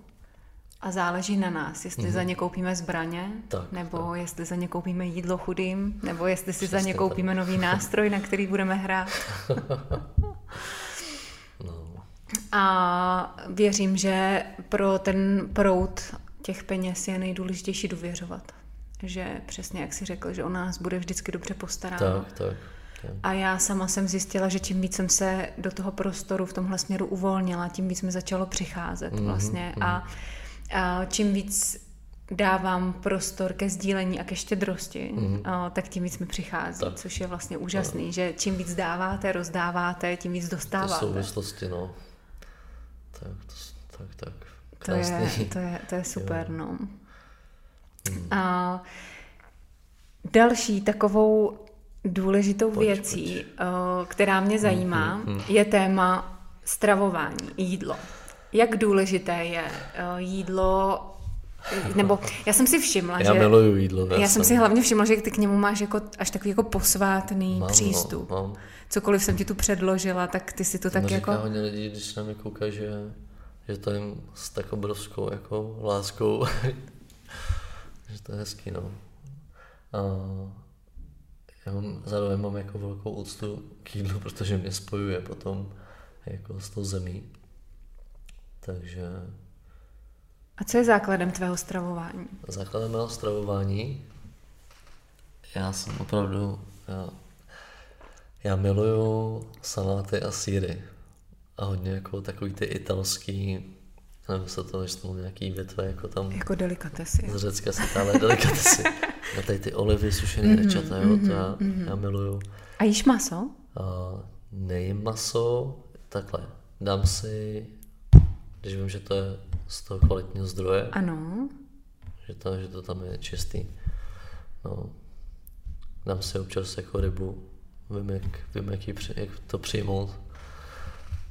a záleží na nás, jestli mm-hmm. za ně koupíme zbraně, tak, nebo tak. jestli za ně koupíme jídlo chudým, nebo jestli si Přesně za ně koupíme tak. nový <laughs> nástroj, na který budeme hrát. <laughs> no. A věřím, že pro ten proud těch peněz je nejdůležitější důvěřovat. Že přesně jak si řekl, že o nás bude vždycky dobře postaráno. Tak, tak. A já sama jsem zjistila, že čím víc jsem se do toho prostoru v tomhle směru uvolnila, tím víc mi začalo přicházet mm-hmm, vlastně. Mm-hmm. A a čím víc dávám prostor ke sdílení a ke štědrosti, mm-hmm. tak tím víc mi přichází, tak. což je vlastně úžasný, no. že čím víc dáváte, rozdáváte, tím víc dostáváte. To souvislosti, no. Tak, to, tak, tak. To je, to, je, to je super, jo. no. A další takovou důležitou pojď, věcí, pojď. která mě zajímá, mm, mm, mm. je téma stravování, jídlo jak důležité je uh, jídlo nebo já jsem si všimla, já že... miluju jídlo. Já, já jsem si hlavně všimla, že ty k němu máš jako, až takový jako posvátný mám, no, přístup. No, mám. Cokoliv jsem ti tu předložila, tak ty si to, to tak jako... hodně lidí, když na mě kouká, že, že to jim s tak obrovskou jako láskou, že to je hezký, no. A já mám, zároveň mám jako velkou úctu k jídlu, protože mě spojuje potom jako s tou zemí. Takže... A co je základem tvého stravování? Základem mého stravování? Já jsem opravdu... Já, já miluju saláty a síry. A hodně jako takový ty italský, nevím, se to ještě nějaký větve, jako tam... Jako delikatesy. Z Řecka se tále delikatesy. <laughs> A tady ty olivy, sušené mm-hmm, rečata, jo, to já, mm-hmm. já miluju. A jíš maso? A nejím maso, takhle. Dám si když vím, že to je z toho kvalitního zdroje. Ano. Že to, že to tam je čistý. No, dám si občas jako rybu, vím, jak, vím jak, při, jak to přijmout.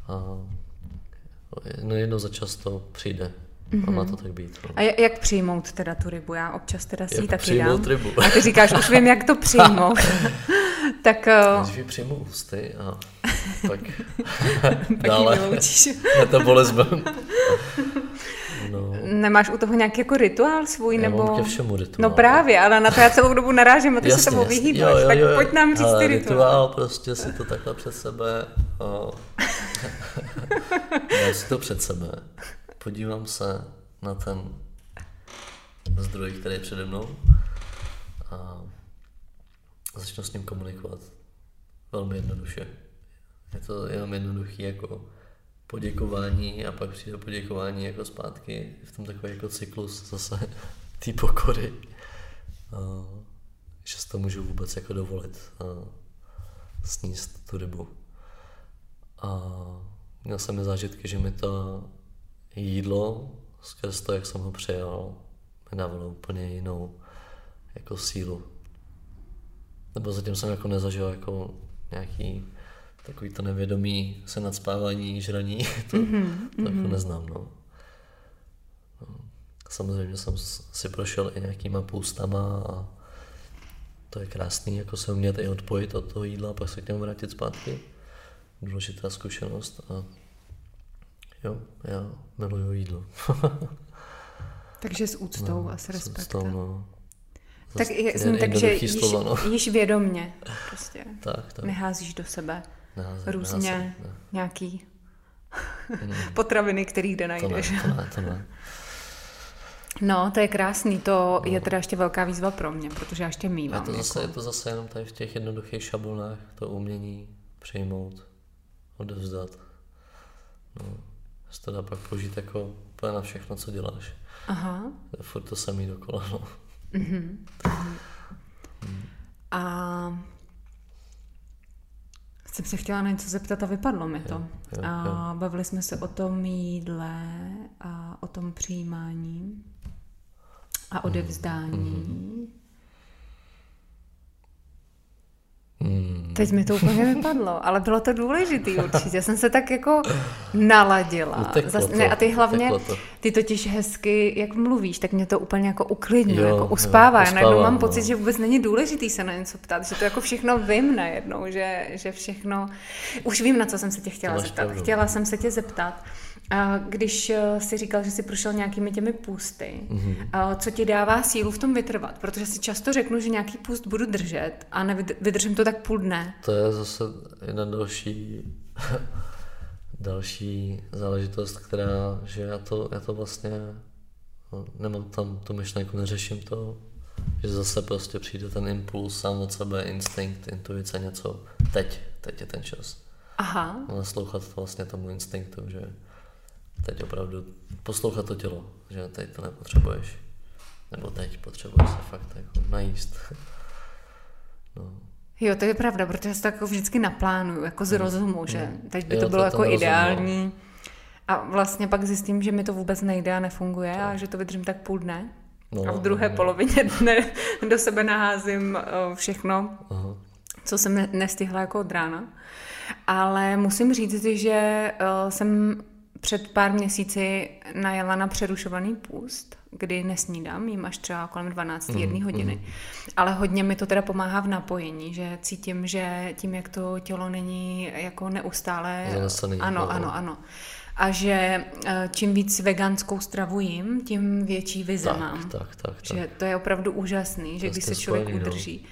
A no jednou za čas to přijde. Mm-hmm. A má to tak být. No. A jak přijmout teda tu rybu? Já občas teda si ji taky dám. Rybu. A ty říkáš, už vím, jak to <laughs> přijmout. tak... Uh... Když přijmu ústy a <laughs> pak dále metabolismem. <laughs> No. Nemáš u toho nějaký jako rituál svůj? Já nebo... mám ke všemu rituál. No právě, ale na to já celou dobu narážím a ty jasně, se tomu vyhýbáš. Jo, jo, tak jo, pojď nám říct ty rituál. rituál. prostě si to takhle před sebe. <laughs> Já si to před sebe. Podívám se na ten zdroj, který je přede mnou a začnu s ním komunikovat. Velmi jednoduše. Je to jenom jednoduchý jako poděkování a pak přijde poděkování jako zpátky v tom takový jako cyklus zase <laughs> té pokory. A, že si to můžu vůbec jako dovolit a sníst tu rybu. A měl jsem zážitky, že mi to jídlo skrz to, jak jsem ho přijal, mi dávalo úplně jinou jako sílu. Nebo zatím jsem jako nezažil jako nějaký takový to nevědomí se nadspávání, žraní, <laughs> to, mm-hmm, to mm-hmm. jako mhm. neznám, no. no. Samozřejmě jsem si prošel i nějakýma půstama a to je krásný, jako se umět i odpojit od toho jídla a pak se k němu vrátit zpátky. Důležitá zkušenost a jo, já miluju jídlo. <laughs> Takže s úctou no, a s respektem. S úctou, no. Tak, je, takže jíš, slova, no. jíš vědomně, prostě. tak, tak. Neházíš do sebe ne, různě ne, ne. nějaký mm. <laughs> potraviny, který kde najdeš. To ne, to ne, to ne. No, to je krásný, to no. je teda ještě velká výzva pro mě, protože já ještě mývám. Je to, zase, jako... je to zase jenom tady v těch jednoduchých šablonách, to umění přijmout, odevzdat. No, se to dá pak použít jako úplně na všechno, co děláš. Aha. To je furt to samý dokola, no. A jsem se chtěla na něco zeptat a vypadlo mi to. A bavili jsme se o tom jídle a o tom přijímání a odevzdání. Hmm. Teď mi to úplně vypadlo, ale bylo to důležitý <laughs> určitě. Jsem se tak jako naladila. Uteklo Zas, to, ne, a ty hlavně, to. ty totiž hezky, jak mluvíš, tak mě to úplně jako uklidňuje, jako jo, uspává. Já najednou uspává, mám no. pocit, že vůbec není důležitý se na něco ptát, že to jako všechno vím najednou, že, že všechno... Už vím, na co jsem se tě chtěla máš zeptat. pravdu. Chtěla jsem se tě zeptat, a když eh, jsi říkal, že jsi prošel nějakými těmi půsty, Mhm. a co ti dává sílu v tom vytrvat? Protože si často řeknu, že nějaký půst budu držet a nevydržím to tak půl dne. To je zase jedna další, <laughs> další záležitost, která, že já to, já to vlastně no, nemám tam tu myšlenku, neřeším to, že zase prostě přijde ten impuls sám od sebe, instinkt, intuice, něco, teď, teď je ten čas. Aha, naslouchat vlastně tomu instinktu, že teď opravdu poslouchat to tělo, že teď to nepotřebuješ. Nebo teď potřebuješ se fakt jako najíst. <laughs> No. Jo, to je pravda, protože já si to jako vždycky naplánuju, jako z rozumu, že teď by Jo, to to bylo ten jako rozum, no. ideální. A vlastně pak zjistím, že mi to vůbec nejde a nefunguje a že to vydržím tak půl dne. No, a v druhé no. polovině dne <laughs> do sebe naházím eh, všechno, Aha. co jsem ne- nestihla jako od rána. Ale musím říct, že eh, jsem před pár měsíci najela na přerušovaný půst, kdy nesnídám, jím až třeba kolem 12 Mhm, jedné hodiny. Ale hodně mi to teda pomáhá v napojení, že cítím, že tím, jak to tělo není jako neustále... Zanesený, Ano, no. ano, ano. A že eh, čím víc veganskou stravu jím, tím větší vize Tak, mám. tak, tak, tak. Že to je opravdu úžasný, že To když jste se člověk spojený, no. udrží.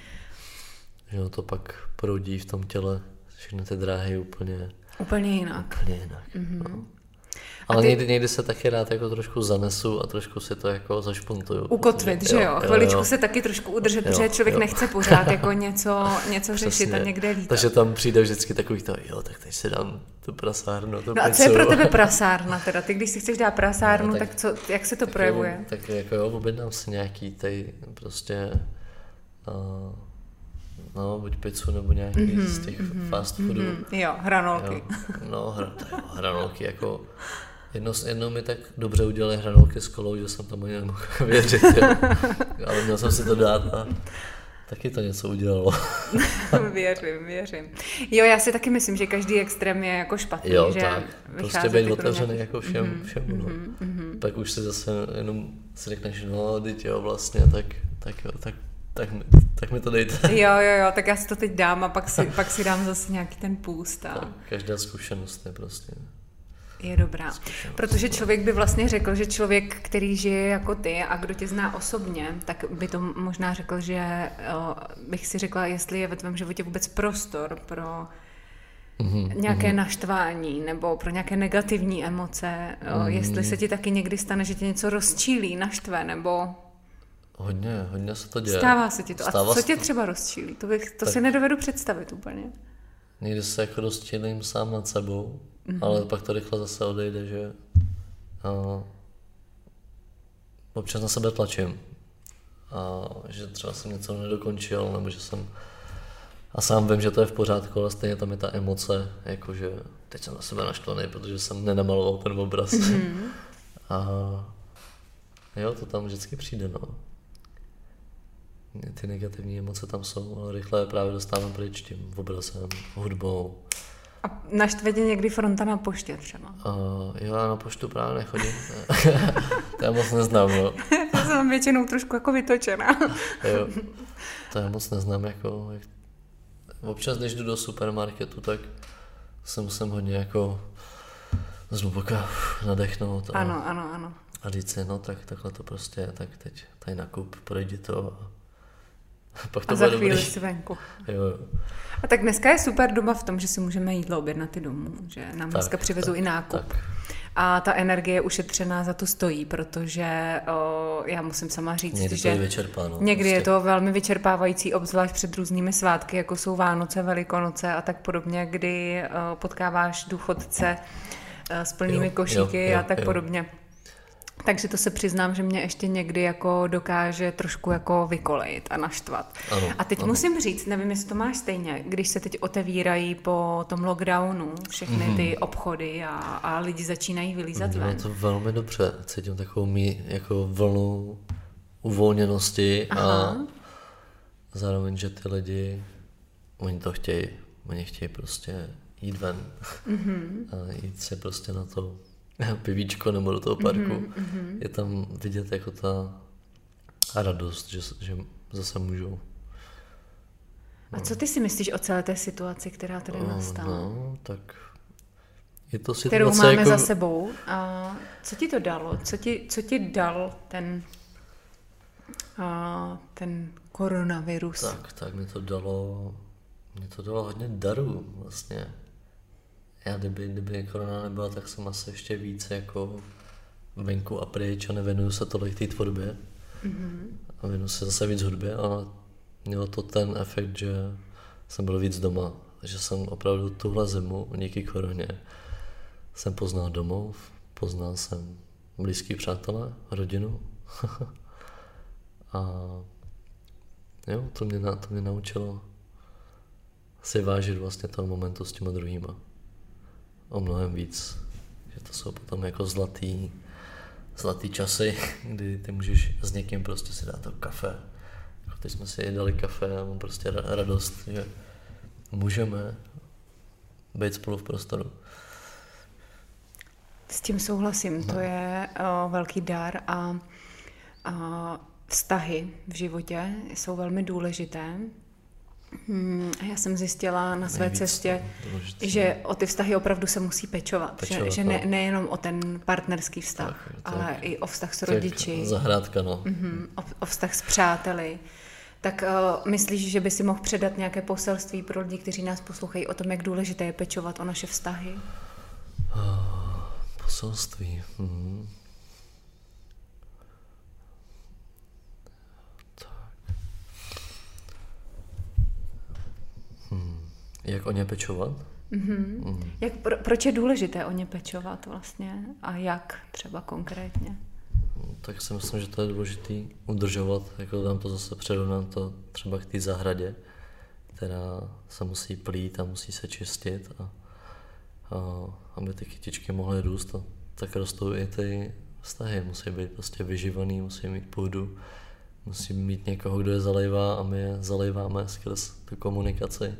Že ono to pak proudí v tom těle, všechny ty dráhy úplně, Úplně jinak. úplně jinak. Mhm. No. Ale ty- někdy, někdy se taky rád jako trošku zanesu a trošku si to jako zašpuntuju. Ukotvit, protože- že jo? Chviličku se taky trošku udržet, Jo, protože člověk jo. nechce pořád jako <laughs> něco, něco řešit a někde lítat. Takže tam přijde vždycky takový to, jo, tak teď si dám tu prasárnu, tu No a co je pizzu. pro tebe <laughs> prasárna teda? Ty, když si chceš dát prasárnu, No, tak, tak- co, jak se to Tak projevuje? Jo, tak jako jo, objednám si nějaký tej prostě uh, no, buď pizzu nebo nějaký mm-hmm, z těch mm-hmm, fast foodů. Mm-hmm. Hm, jo, hranolky. Jo, no, hra, jo, hranolky jako Jedno, jednou mi tak dobře udělali hranolky s kolou, že jsem tomu nemohl <laughs> věřit, jo. ale měl jsem si to dát a taky to něco udělalo. <laughs> věřím, věřím. Jo, já si taky myslím, že každý extrém je jako špatný, Jo, že tak. Prostě být otevřený nějakých- jako všem, Mhm, všemu. No. mhm, mhm. Pak už si zase jenom si řekneš, no, teď jo, vlastně, tak, tak jo, tak, tak, mi, tak mi to dejte. <laughs> Jo, jo, jo, tak já si to teď dám a pak si, pak si dám zase nějaký ten půst a Tak, každá zkušenost je prostě. Je dobrá. Zkušenost. Protože člověk by vlastně řekl, že člověk, který žije jako ty a kdo tě zná osobně, tak by to možná řekl, že o, bych si řekla, jestli je ve tvém životě vůbec prostor pro Mhm, nějaké naštvání nebo pro nějaké negativní emoce, o, Mhm. jestli se ti taky někdy stane, že tě něco rozčílí, naštve, nebo Hodně, hodně se to děje. stává se ti to. A Stává co se tě třeba rozčílí? To, bych, to Tak. si nedovedu představit úplně. Někdy se jako rozčílím sám nad sebou, mm-hmm. ale pak to rychle zase odejde, že a, občas na sebe tlačím. A že třeba jsem něco nedokončil, nebo že jsem a sám vím, že to je v pořádku, ale stejně tam je ta emoce, jakože teď jsem na sebe naštvaný, protože jsem nenamaloval ten obraz. Mm-hmm. <laughs> A jo, to tam vždycky přijde, no. Ty negativní emoce tam jsou, ale rychle je právě dostávám pryč tím obrazem, hudbou. A naštve tě někdy fronta na poště třeba. Uh, jo, já na poštu právě nechodím. <laughs> to já moc neznám, no. Já jsem většinou trošku jako vytočená. Jo. To já moc neznám, jako... Jak... Občas, když jdu do supermarketu, tak se musím hodně jako zhluboka nadechnout a, Ano, ano, ano. a říct si, no tak takhle to prostě tak teď tady nakup, projdi to a <laughs> pak to A za chvíli dobrý. si venku. Jo, jo. A tak dneska je super doba v tom, že si můžeme jídlo objednat i domů, že nám dneska přivezou tak, i nákup. tak. A ta energie ušetřená za to stojí, protože o, já musím sama říct, Někdy to že je vyčerpáno. někdy je prostě. to velmi vyčerpávající, obzvlášť před různými svátky, jako jsou Vánoce, Velikonoce a tak podobně, kdy o, potkáváš důchodce eh, s plnými Jo, košíky jo, jo, a tak jo. podobně. Takže to se přiznám, že mě ještě někdy jako dokáže trošku jako vykolejit a naštvat. Ano, a teď ano. musím říct, nevím, jestli to máš stejně, když se teď otevírají po tom lockdownu všechny ty obchody a, a lidi začínají vylízat Dělá ven. to velmi dobře. Cítím takovou mí, jako vlnu uvolněnosti Aha. a zároveň, že ty lidi, oni to chtějí. Oni chtějí prostě jít ven Mhm. <laughs> a jít si prostě na to <laughs> pivíčko nebo do toho parku. Mhm, Je tam vidět jako ta radost, že, že zase můžou. A co ty si myslíš o celé té situaci, která tady No, nastala? No, tak je to situace kterou máme jako... za sebou. A co ti to dalo? Co ti, co ti dal ten, a, ten koronavirus? Tak, tak mi to dalo, mě to dalo hodně darů vlastně. Já kdyby, kdyby korona nebyla, tak jsem asi ještě víc jako venku a pryč a nevěnuju se tolik té tvorbě. Mm-hmm. A věnuju se zase víc hudbě, ale mělo to ten efekt, že jsem byl víc doma. Takže jsem opravdu tuhle zimu díky koroně jsem poznal domov, poznal jsem blízký přátelé, rodinu. <laughs> a jo, to mě, to mě naučilo si vážit vlastně toho momentu s těma druhýma. O mnohem víc. Že to jsou potom jako zlatý, zlatý časy, <laughs> kdy ty můžeš s někým prostě si dát to kafe. Jako teď jsme si dali kafe a mám prostě ra- radost, že můžeme být spolu v prostoru. S tím souhlasím, to je uh, velký dar a uh, vztahy v životě jsou velmi důležité. Hmm, a já jsem zjistila na své Nejvíc cestě, důležité. že o ty vztahy opravdu se musí pečovat. Pečovat, že že ne, no. nejenom o ten partnerský vztah, Tak, ale tak. i o vztah s rodiči. Zahrádka, no. Mhm, o, o vztah s přáteli. Tak uh, myslíš, že by si mohl předat nějaké poselství pro lidi, kteří nás poslouchají o tom, jak důležité je pečovat o naše vztahy? Poselství. Mhm. Jak o ně pečovat? Mm-hmm. Jak, pro, proč je důležité o ně pečovat vlastně a jak třeba konkrétně? Tak si myslím, že to je důležité udržovat, jako dám to zase přirovnám to třeba k té zahradě, která se musí plít a musí se čistit a, a aby ty kytičky mohly růst, a tak rostou i ty vztahy, musí být prostě vyživaný, musí mít půdu, musí mít někoho, kdo je zalejvá a my je zalejváme skrz tu komunikaci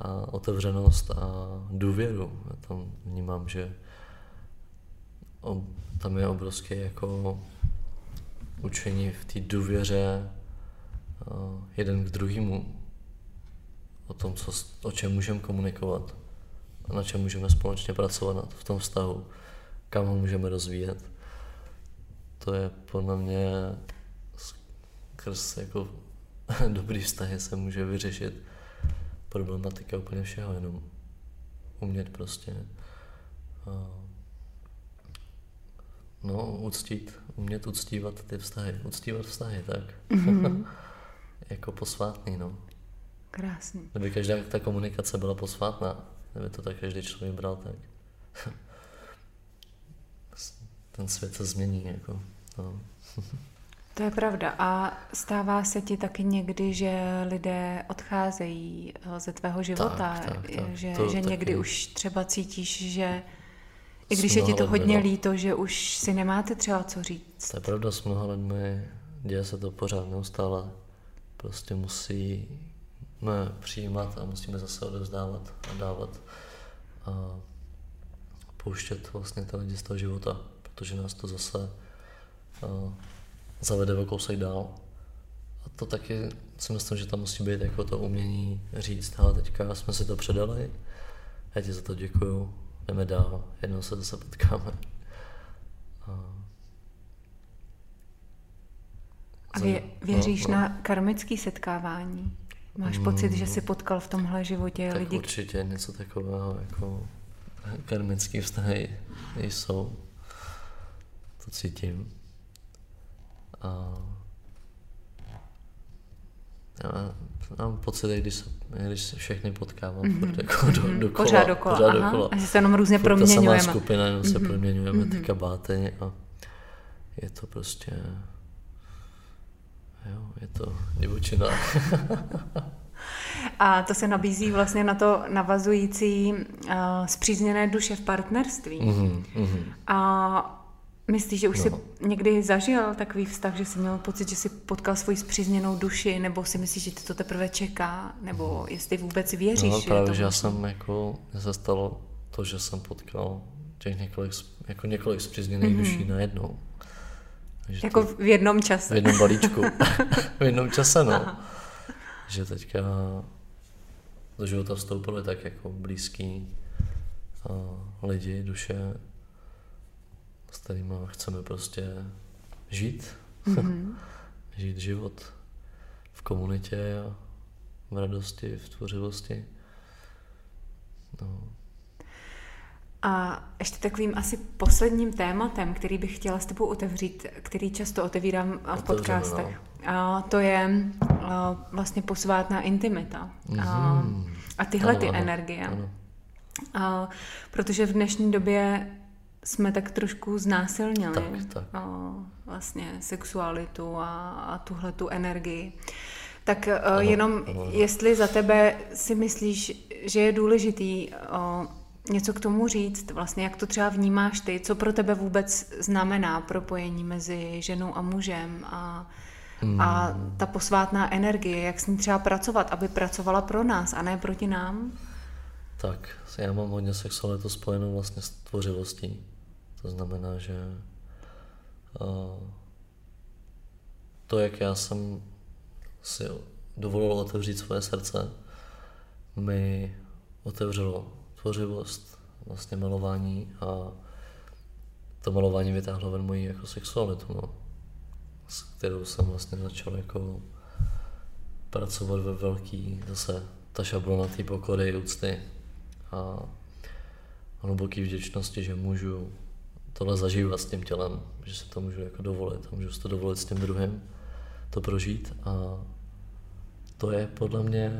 a otevřenost a důvěru. Já tam vnímám, že ob, tam je obrovské jako učení v té důvěře jeden k druhému. O tom, co, o čem můžeme komunikovat a na čem můžeme společně pracovat v tom vztahu, kam ho můžeme rozvíjet. To je podle mě skrz jako <laughs> dobrý vztahy se může vyřešit problematika úplně všeho, jenom umět prostě uh, No, uctít, umět uctívat ty vztahy. Uctívat vztahy, tak. Mm-hmm. <laughs> jako posvátný, no. Krásný. Kdyby každá ta komunikace byla posvátná, kdyby to tak každý člověk bral, tak <laughs> ten svět se změní, jako. No. <laughs> To je pravda. A stává se ti taky někdy, že lidé odcházejí eh, ze tvého života, tak, tak. že, To že taky. někdy už třeba cítíš, že i když je ti to lidmi, hodně no. líto, že už si nemáte třeba co říct. To je pravda s mnoha lidmi, děje se to pořád neustále. Prostě musí ne, přijímat a musíme zase odevzdávat a dávat a pouštět vlastně ty lidi z toho života, protože nás to zase a, zavede o kousek dál. A to taky si myslím, že tam musí být jako to umění říct, ale teďka jsme si to předali, já ti za to děkuju, jdeme dál, jednou se zase potkáme. A A vě, věříš no, no. na karmické setkávání? Máš pocit, že jsi potkal v tomhle životě Tak lidi, určitě něco takového jako karmické vztahy jsou. To cítím. A já mám pocit, když se, když se všechny potkávám mm-hmm. furt jako do, Mhm. dokola. Pořád dokola, Pořád aha. dokola. A že se jenom různě Furt ta proměňujeme. samá skupina, jenom se Mhm. proměňujeme Mhm. ty kabáty a je to prostě... Jo, je to divočina. <laughs> A to se nabízí vlastně na to navazující uh, zpřízněné duše v partnerství. Mhm, mhm. A myslíš, že už No. jsi někdy zažil takový vztah, že jsi měl pocit, že jsi potkal svoji zpřízněnou duši, nebo si myslíš, že to teprve čeká, nebo jestli vůbec věříš? No že právě, to že já vlastně- jsem jako, mně se stalo to, že jsem potkal těch několik, jako několik zpřízněných Mhm. duší najednou. Takže Jako to, v jednom čase. v jednom balíčku. <laughs> v jednom čase, no. Aha. Že teďka do života vstoupili tak jako blízký a lidi, duše, s kterými chceme prostě žít. Mhm. <laughs> žít život v komunitě a v radosti, v tvořivosti. No, A ještě takovým asi posledním tématem, který bych chtěla s tebou otevřít, který často otevírám v Otevřeme, podcastech, a to je a, vlastně posvátná intimita. A, Mhm. a tyhle Ano, ty ano, energie. Ano. A, protože v dnešní době jsme tak trošku znásilnili Tak, tak. A, vlastně sexualitu a, a tuhle tu energii. Tak a, Ano, jenom, ano, jestli za tebe si myslíš, že je důležitý a, něco k tomu říct, vlastně jak to třeba vnímáš ty, co pro tebe vůbec znamená propojení mezi ženou a mužem a, a Hmm. ta posvátná energie, jak s ní třeba pracovat, aby pracovala pro nás a ne proti nám? Tak, já mám hodně sexualitu spojenou vlastně s tvořivostí. To znamená, že to, jak já jsem si dovolil otevřít svoje srdce, mi otevřelo tvořivost, vlastně malování a to malování vytáhlo ven moji jako sexualitu, no, s kterou jsem vlastně začal jako pracovat ve velký, zase ta šablona té pokory, úcty a hluboký vděčnosti, že můžu tohle zažívat s tím tělem, že si to můžu jako dovolit a můžu si to dovolit s tím druhým to prožít a to je podle mě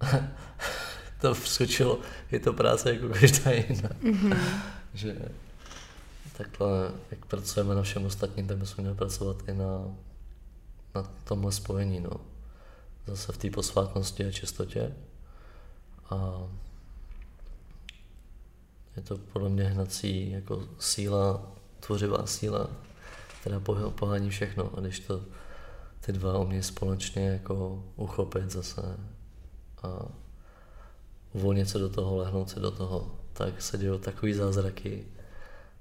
<laughs> to vskočilo, je to práce jako každá jiná. Mhm. že takhle, jak pracujeme na všem ostatním, tak bychom měli pracovat i na, na tomhle spojení, no. Zase v té posvátnosti a čistotě. A je to podle mě hnací jako síla, tvořivá síla, která poh- pohání všechno. A když to ty dva umí společně jako uchopit zase a uvolnit se do toho, lehnout se do toho, tak se dějou takový zázraky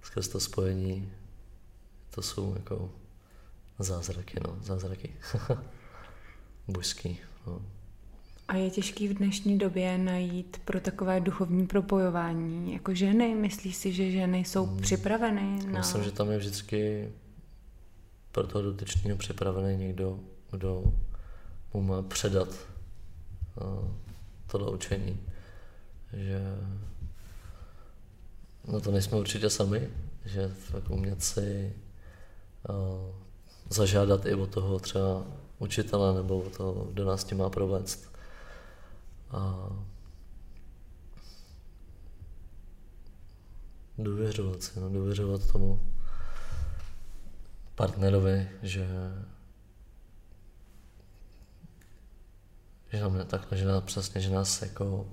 skrz to spojení. To jsou jako zázraky, no, zázraky. <laughs> Božský, no. A je těžký v dnešní době najít pro takové duchovní propojování jako ženy? Myslíš si, že ženy jsou Hmm. připraveny na... Myslím, že tam je vždycky pro toho dotyčného připravený někdo, kdo mu má předat uh, tohle učení. Že no to nejsme určitě sami, že fakt umět si uh, zažádat i od toho třeba učitele nebo od toho, kdo nás tím má provést. A důvěřovat si, no, důvěřovat tomu partnerovi, že že nám takhle, že nás přesně, že nás jako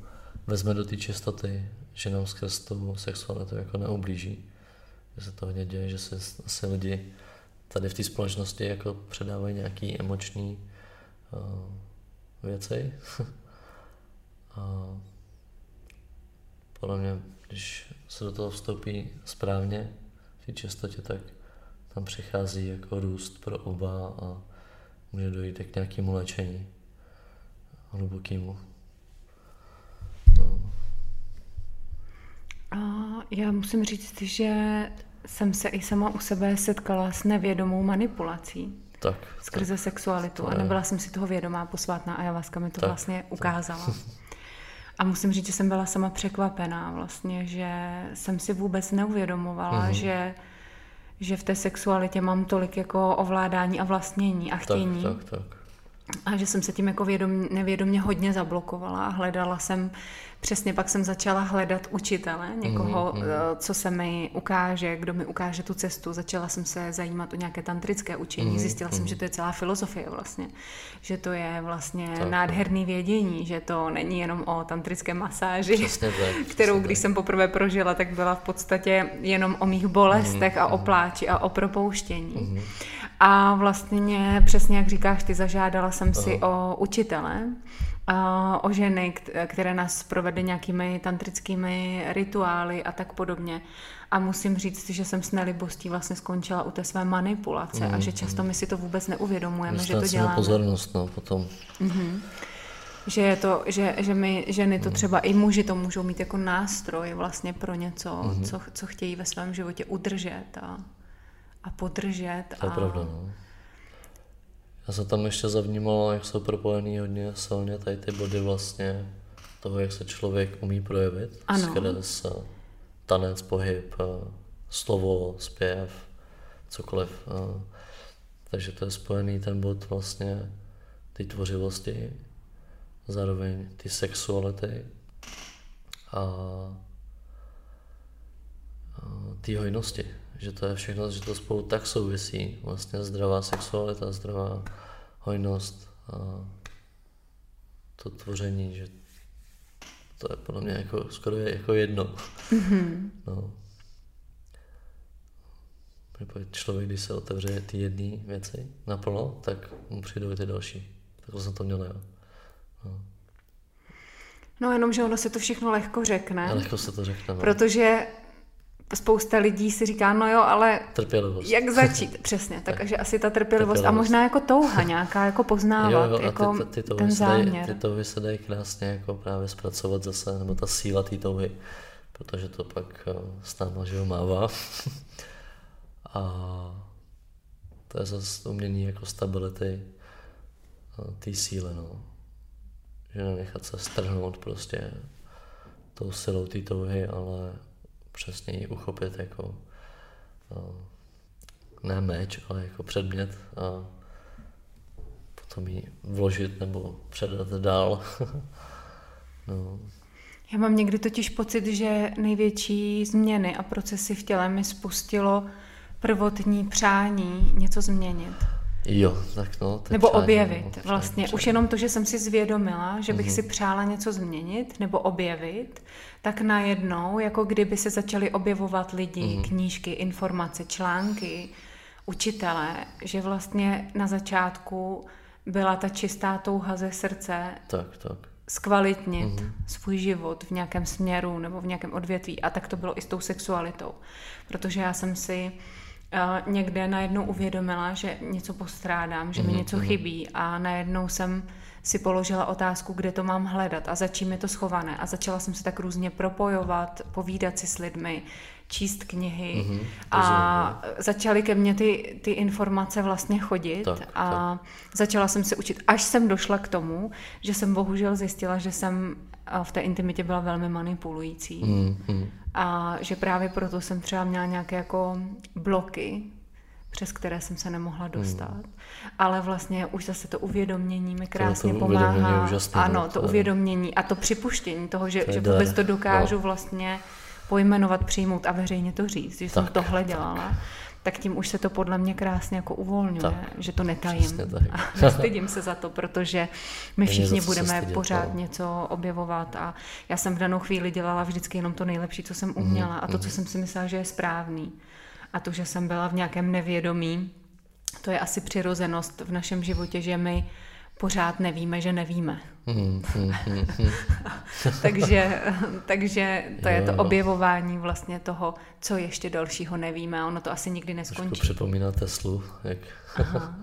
vezme do té čistoty, že nám skrz tu sexualitu jako neublíží. Že se to hodně děje, že se asi lidi tady v té společnosti jako předávají nějaký emoční uh, věci. <laughs> A podle mě, když se do toho vstoupí správně, v té čistotě, tak tam přichází jako růst pro oba a může dojít k nějakému léčení hlubokému. No. A já musím říct, že jsem se i sama u sebe setkala s nevědomou manipulací Tak, skrze tak, sexualitu a nebyla jsem si toho vědomá, posvátná ayahuasca mi to Tak, vlastně tak. <laughs> A musím říct, že jsem byla sama překvapená vlastně, že jsem si vůbec neuvědomovala, Mhm. že, že v té sexualitě mám tolik jako ovládání a vlastnění a tak, chtění. tak, tak. A že jsem se tím jako vědom, nevědomě hodně zablokovala a hledala jsem, přesně pak jsem začala hledat učitele, někoho, mm-hmm. co se mi ukáže, kdo mi ukáže tu cestu. Začala jsem se zajímat o nějaké tantrické učení. Mm-hmm. Zjistila mm-hmm. jsem, mhm. že to je celá filozofie vlastně. Že to je vlastně tak, nádherný vědění, že to není jenom o tantrické masáži, přesně tak, <laughs> kterou když tak. jsem poprvé prožila, tak byla v podstatě jenom o mých bolestech mm-hmm. a o mhm. pláči a o propouštění. Mm-hmm. A vlastně přesně jak říkáš, ty zažádala jsem si o učitele, o ženy, které nás provedly nějakými tantrickými rituály a tak podobně. A musím říct, že jsem s nelibostí vlastně skončila u té své manipulace mm, a že často mm. my si to vůbec neuvědomujeme, že to děláme. pozornost no, potom. Mm-hmm. Že, je to, že, že my ženy to mm. třeba i muži to můžou mít jako nástroj vlastně pro něco, mm-hmm. co, co chtějí ve svém životě udržet a a podržet. To je a... pravda, no. Já jsem tam ještě zavnímal, jak jsou propojený hodně silně tady ty body vlastně toho, jak se člověk umí projevit. Ano. Skrz tanec, pohyb, slovo, zpěv, cokoliv. Takže to je spojený ten bod vlastně ty tvořivosti, zároveň ty sexuality a, a ty hojnosti že to je všechno, že to spolu tak souvisí. Vlastně zdravá sexualita, zdravá hojnost a to tvoření, že to je podle mě jako, skoro je jako jedno. Mm-hmm. No. Člověk, když se otevře ty jedné věci naplno, tak mu přijdou i ty další. Tak jsem to měl já. No. no jenom, že ono se to všechno lehko řekne. A lehko se to řekne. No. Protože spousta lidí si říká, no jo, ale trpělivost. jak začít? <laughs> Přesně, tak, takže asi ta trpělivost, trpělivost a možná jako touha nějaká, jako poznávat, <laughs> jo, jo, jako ty, ty, ty ten záměr. Ty touhy se dají krásně jako právě zpracovat zase, nebo ta síla té touhy, protože to pak eh, s náma, že mává. <laughs> a to je zase umění jako stability eh, té síly, no. Že nenechat se strhnout prostě tou silou té touhy, ale přesně ji uchopit jako no, ne meč, ale jako předmět a potom ji vložit nebo předat dál. <laughs> no. Já mám někdy totiž pocit, že největší změny a procesy v těle mi spustilo prvotní přání něco změnit. Jo, tak no. Nebo přání, objevit. No, přání, vlastně přání. už jenom to, že jsem si zvědomila, že bych mm-hmm. si přála něco změnit nebo objevit, tak najednou, jako kdyby se začaly objevovat lidi, mm-hmm. knížky, informace, články, učitelé, že vlastně na začátku byla ta čistá touha ze srdce tak, tak. zkvalitnit mm-hmm. svůj život v nějakém směru nebo v nějakém odvětví. A tak to bylo i s tou sexualitou. Protože já jsem si uh, někde najednou uvědomila, že něco postrádám, že mm-hmm. mi mhm, něco mm-hmm. chybí a najednou jsem si položila otázku, kde to mám hledat a za čím je to schované. A začala jsem se tak různě propojovat, povídat si s lidmi, číst knihy mm-hmm, a začaly ke mně ty, ty informace vlastně chodit tak, a tak. začala jsem se učit, až jsem došla k tomu, že jsem bohužel zjistila, že jsem v té intimitě byla velmi manipulující. Mm-hmm. A že právě proto jsem třeba měla nějaké jako bloky, přes které jsem se nemohla hmm. dostat. Hmm. Ale vlastně už zase to uvědomění mi krásně to, to pomáhá. Úžasné, ano, to, to uvědomění a to připuštění toho, že, to že vůbec to dokážu no. vlastně pojmenovat, přijmout a veřejně to říct, že tak, jsem tohle dělala. Tak tak tím už se to podle mě krásně jako uvolňuje, tak, že to netajím. <laughs> A nestydím se za to, protože my všichni budeme stydět, pořád no. něco objevovat a já jsem v danou chvíli dělala vždycky jenom to nejlepší, co jsem uměla mm, a to, co mm. jsem si myslela, že je správný. A to, že jsem byla v nějakém nevědomí, to je asi přirozenost v našem životě, že my pořád nevíme, že nevíme. Mm, mm, mm, takže, takže to jo, je to objevování vlastně toho, co ještě dalšího nevíme a ono to asi nikdy neskončí. Trošku připomíná Teslu, jak... Aha.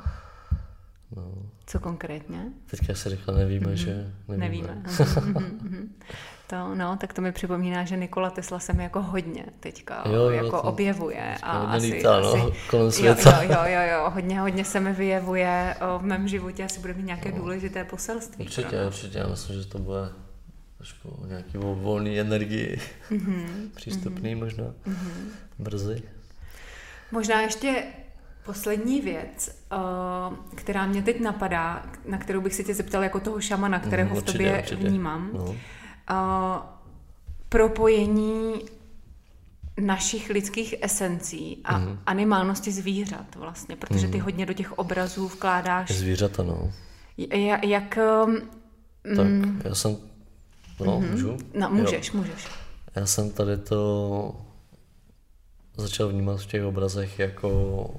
<laughs> no. Co konkrétně? Teďka se říkal, nevíme, mm-hmm. že nevíme. Nevíme. <laughs> To, no, tak to mi připomíná, že Nikola Tesla se mi jako hodně teďka jo, jo, jako to, objevuje. A asi, lítá, no, asi, kolem světa. Jo, jo, jo, jo, hodně, hodně se mi vyjevuje o, v mém životě, asi bude mít nějaké no. důležité poselství. Určitě, pro určitě, já myslím, že to bude trošku nějaký volný energii, mm-hmm, <laughs> přístupný mm-hmm, možná, mm-hmm. brzy. Možná ještě Poslední věc, eh, která mě teď napadá, na kterou bych se tě zeptal jako toho šamana, kterého Mhm, v určitě, tobě určitě. vnímám. No. Uh, propojení našich lidských esencí a Mhm. animálnosti zvířat vlastně, protože ty hodně do těch obrazů vkládáš. Zvířata, no. J- jak... um, Tak, já jsem... No, můžu? No, Jo. můžeš, můžeš. Já jsem tady to začal vnímat v těch obrazech jako,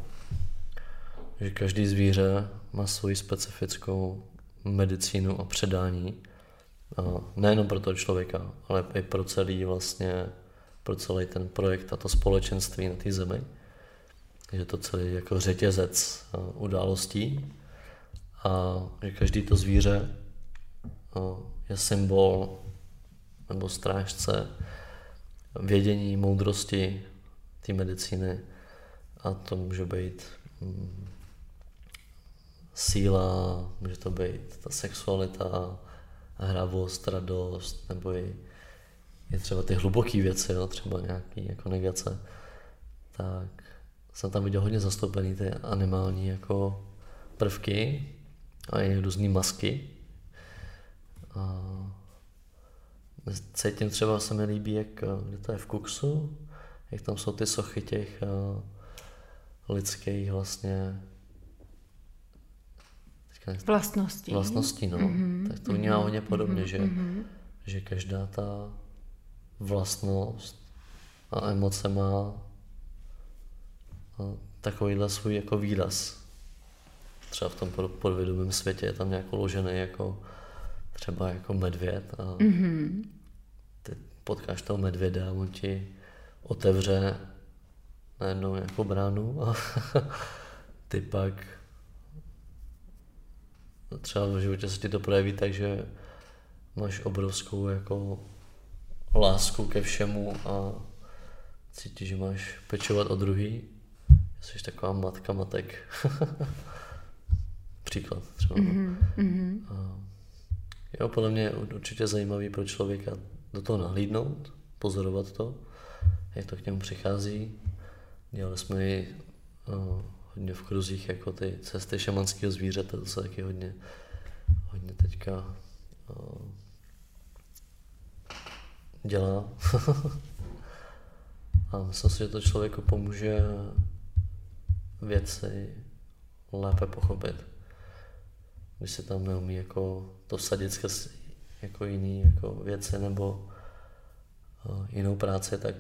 že každý zvíře má svoji specifickou medicínu a předání. Nejenom pro toho člověka, ale i pro celý vlastně, pro celý ten projekt a to společenství na té zemi. Je to celý jako řetězec a, událostí a že každý to zvíře a, je symbol nebo strážce vědění, moudrosti té medicíny a to může být mm, síla, může to být ta sexualita, hravost, radost, nebo i, i třeba ty hluboké věci, jo, třeba nějaký jako negace, tak jsem tam viděl hodně zastoupený ty animální jako prvky a i různé masky. A cítím třeba, se mi líbí, jak, eh, kde to je v Kuksu, jak tam jsou ty sochy těch uh, lidských vlastně teďka nechci- Vlastností. vlastností, no. Mm-hmm, tak to vnímám hodně podobně, že, mm-hmm. že každá ta vlastnost a emoce má takovýhle svůj jako výraz. Třeba v tom pod- podvědomém světě je tam nějak uložený jako třeba jako medvěd a mm-hmm. ty potkáš toho medvěda a on ti otevře najednou jako bránu a <laughs> ty pak třeba v životě se ti to projeví tak, že máš obrovskou jako lásku ke všemu a cítíš, že máš pečovat o druhý. Jsi taková matka matek. <laughs> Příklad třeba. Mm-hmm. A jo, podle mě je určitě zajímavý pro člověka do toho nahlídnout, pozorovat to, jak to k němu přichází. Dělali jsme i uh, hodně v kruzích jako ty cesty šamanského zvířete, to se taky hodně, hodně teďka uh, dělá. <laughs> A myslím si, že to člověku pomůže věci lépe pochopit. Když se tam neumí jako to vsadit skrz jako jiný jako věci nebo uh, jinou práci, tak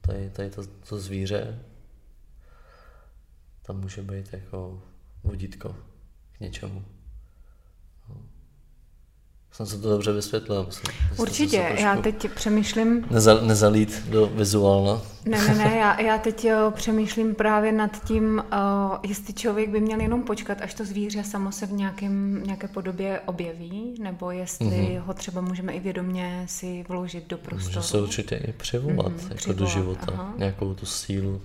tady, tady to, to zvíře tam může být jako vodítko k něčemu. No. Jsem se to dobře vysvětlil. Myslím, myslím, Určitě, se já teď přemýšlím, Neza, nezalít do vizuálna. ne, ne, ne, já, já <laughs> teď jo, přemýšlím právě nad tím, uh, jestli člověk by měl jenom počkat, až to zvíře samo se v nějakém, nějaké podobě objeví, nebo jestli mm-hmm. ho třeba můžeme i vědomě si vložit do prostoru. Může se určitě i přivolat, Mhm, jako do přivolat, života. aha. Nějakou tu sílu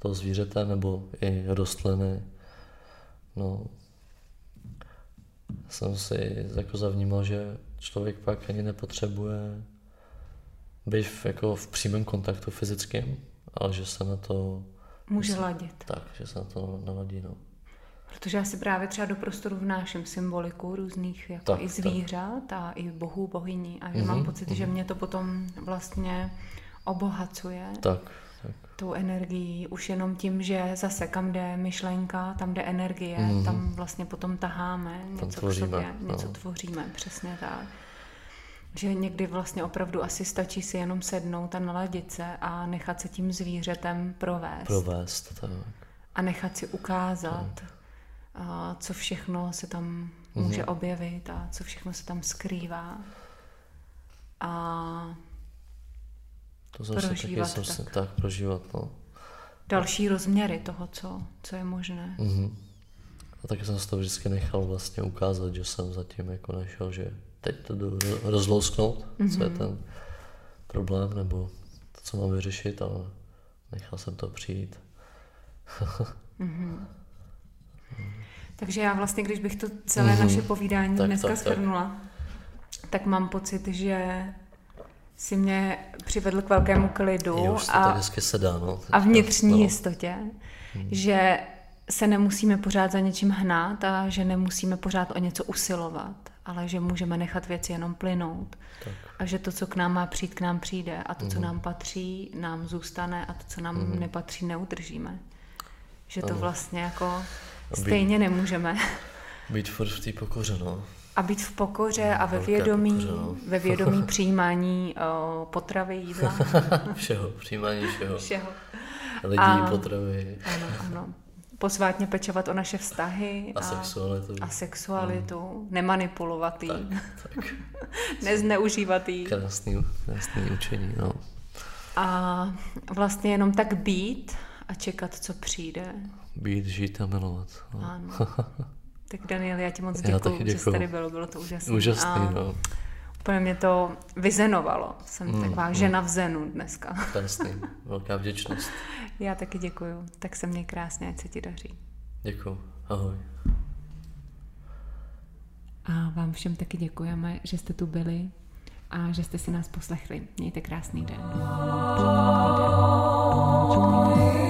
toho zvířete nebo i rostliny. No, jsem si jako zavnímal, že člověk pak ani nepotřebuje být v, jako v přímém kontaktu fyzickém, ale že se na to Může ladit. tak, že se na to naladí. No. Protože já si právě třeba do prostoru vnáším symboliku různých jako Tak, i tak. zvířat a i bohů, bohyní a že Mhm, mám pocit, že mě to potom vlastně obohacuje Tak, tak. tou energií, už jenom tím, že zase kam jde myšlenka, tam jde energie, mm-hmm. tam vlastně potom taháme něco Mhm. tvoříme, k sobě, něco no. tvoříme, přesně tak. Že někdy vlastně opravdu asi stačí si jenom sednout a naladit se a nechat se tím zvířetem provést. Provést, tak. a nechat si ukázat, a co všechno se tam může objevit a co všechno se tam skrývá. A To jsem se taky Prožívat jsem se, tak. tak prožívat, no. další rozměry toho, co, co je možné. Mhm. A taky jsem se to vždycky nechal vlastně ukázat, že jsem zatím jako našel, že teď to jdu ro- rozlousknout, mm-hmm. co je ten problém, nebo to, co mám vyřešit, ale nechal jsem to přijít. <laughs> Takže já vlastně, když bych to celé Mhm. naše povídání Tak, dneska tak, tak. shrnula, tak mám pocit, že si mě přivedl k velkému klidu Jo, a, tak hezky se dá, no. a vnitřní no. jistotě, že se nemusíme pořád za něčím hnát a že nemusíme pořád o něco usilovat, ale že můžeme nechat věci jenom plynout. Tak. A že to, co k nám má přijít, k nám přijde a to, co nám patří, nám zůstane a to, co nám nepatří, neudržíme. Že to vlastně jako stejně nemůžeme. Být furt v té pokoře, no. A být v pokoře a ve vědomí, pokoře, no. ve vědomí <laughs> přijímání o, potravy, jídla, <laughs> všeho, přijímání všeho. všeho. Lidí, A- potravy Ano, ano. Posvátně pečovat o naše vztahy a sexualitu. a sexualitu, nemanipulovat jí, Tak, tak. <laughs> nezneužívat jí. Krásný, krásný učení, no. A vlastně jenom tak být a čekat, co přijde. Být, žít a milovat. No. Ano. Tak Daniel, já ti moc taky že jsi tady bylo, bylo to úžasné. Úžasný, a no. Úplně mě to vyzenovalo. Jsem Mm, taková žena v zenu dneska. Krásný. Velká vděčnost. <laughs> Já taky děkuju. Tak se mě krásně, ať se ti daří. Děkuju. Ahoj. A vám všem taky děkujeme, že jste tu byli a že jste si nás poslechli. Mějte krásný den. Pěkný den.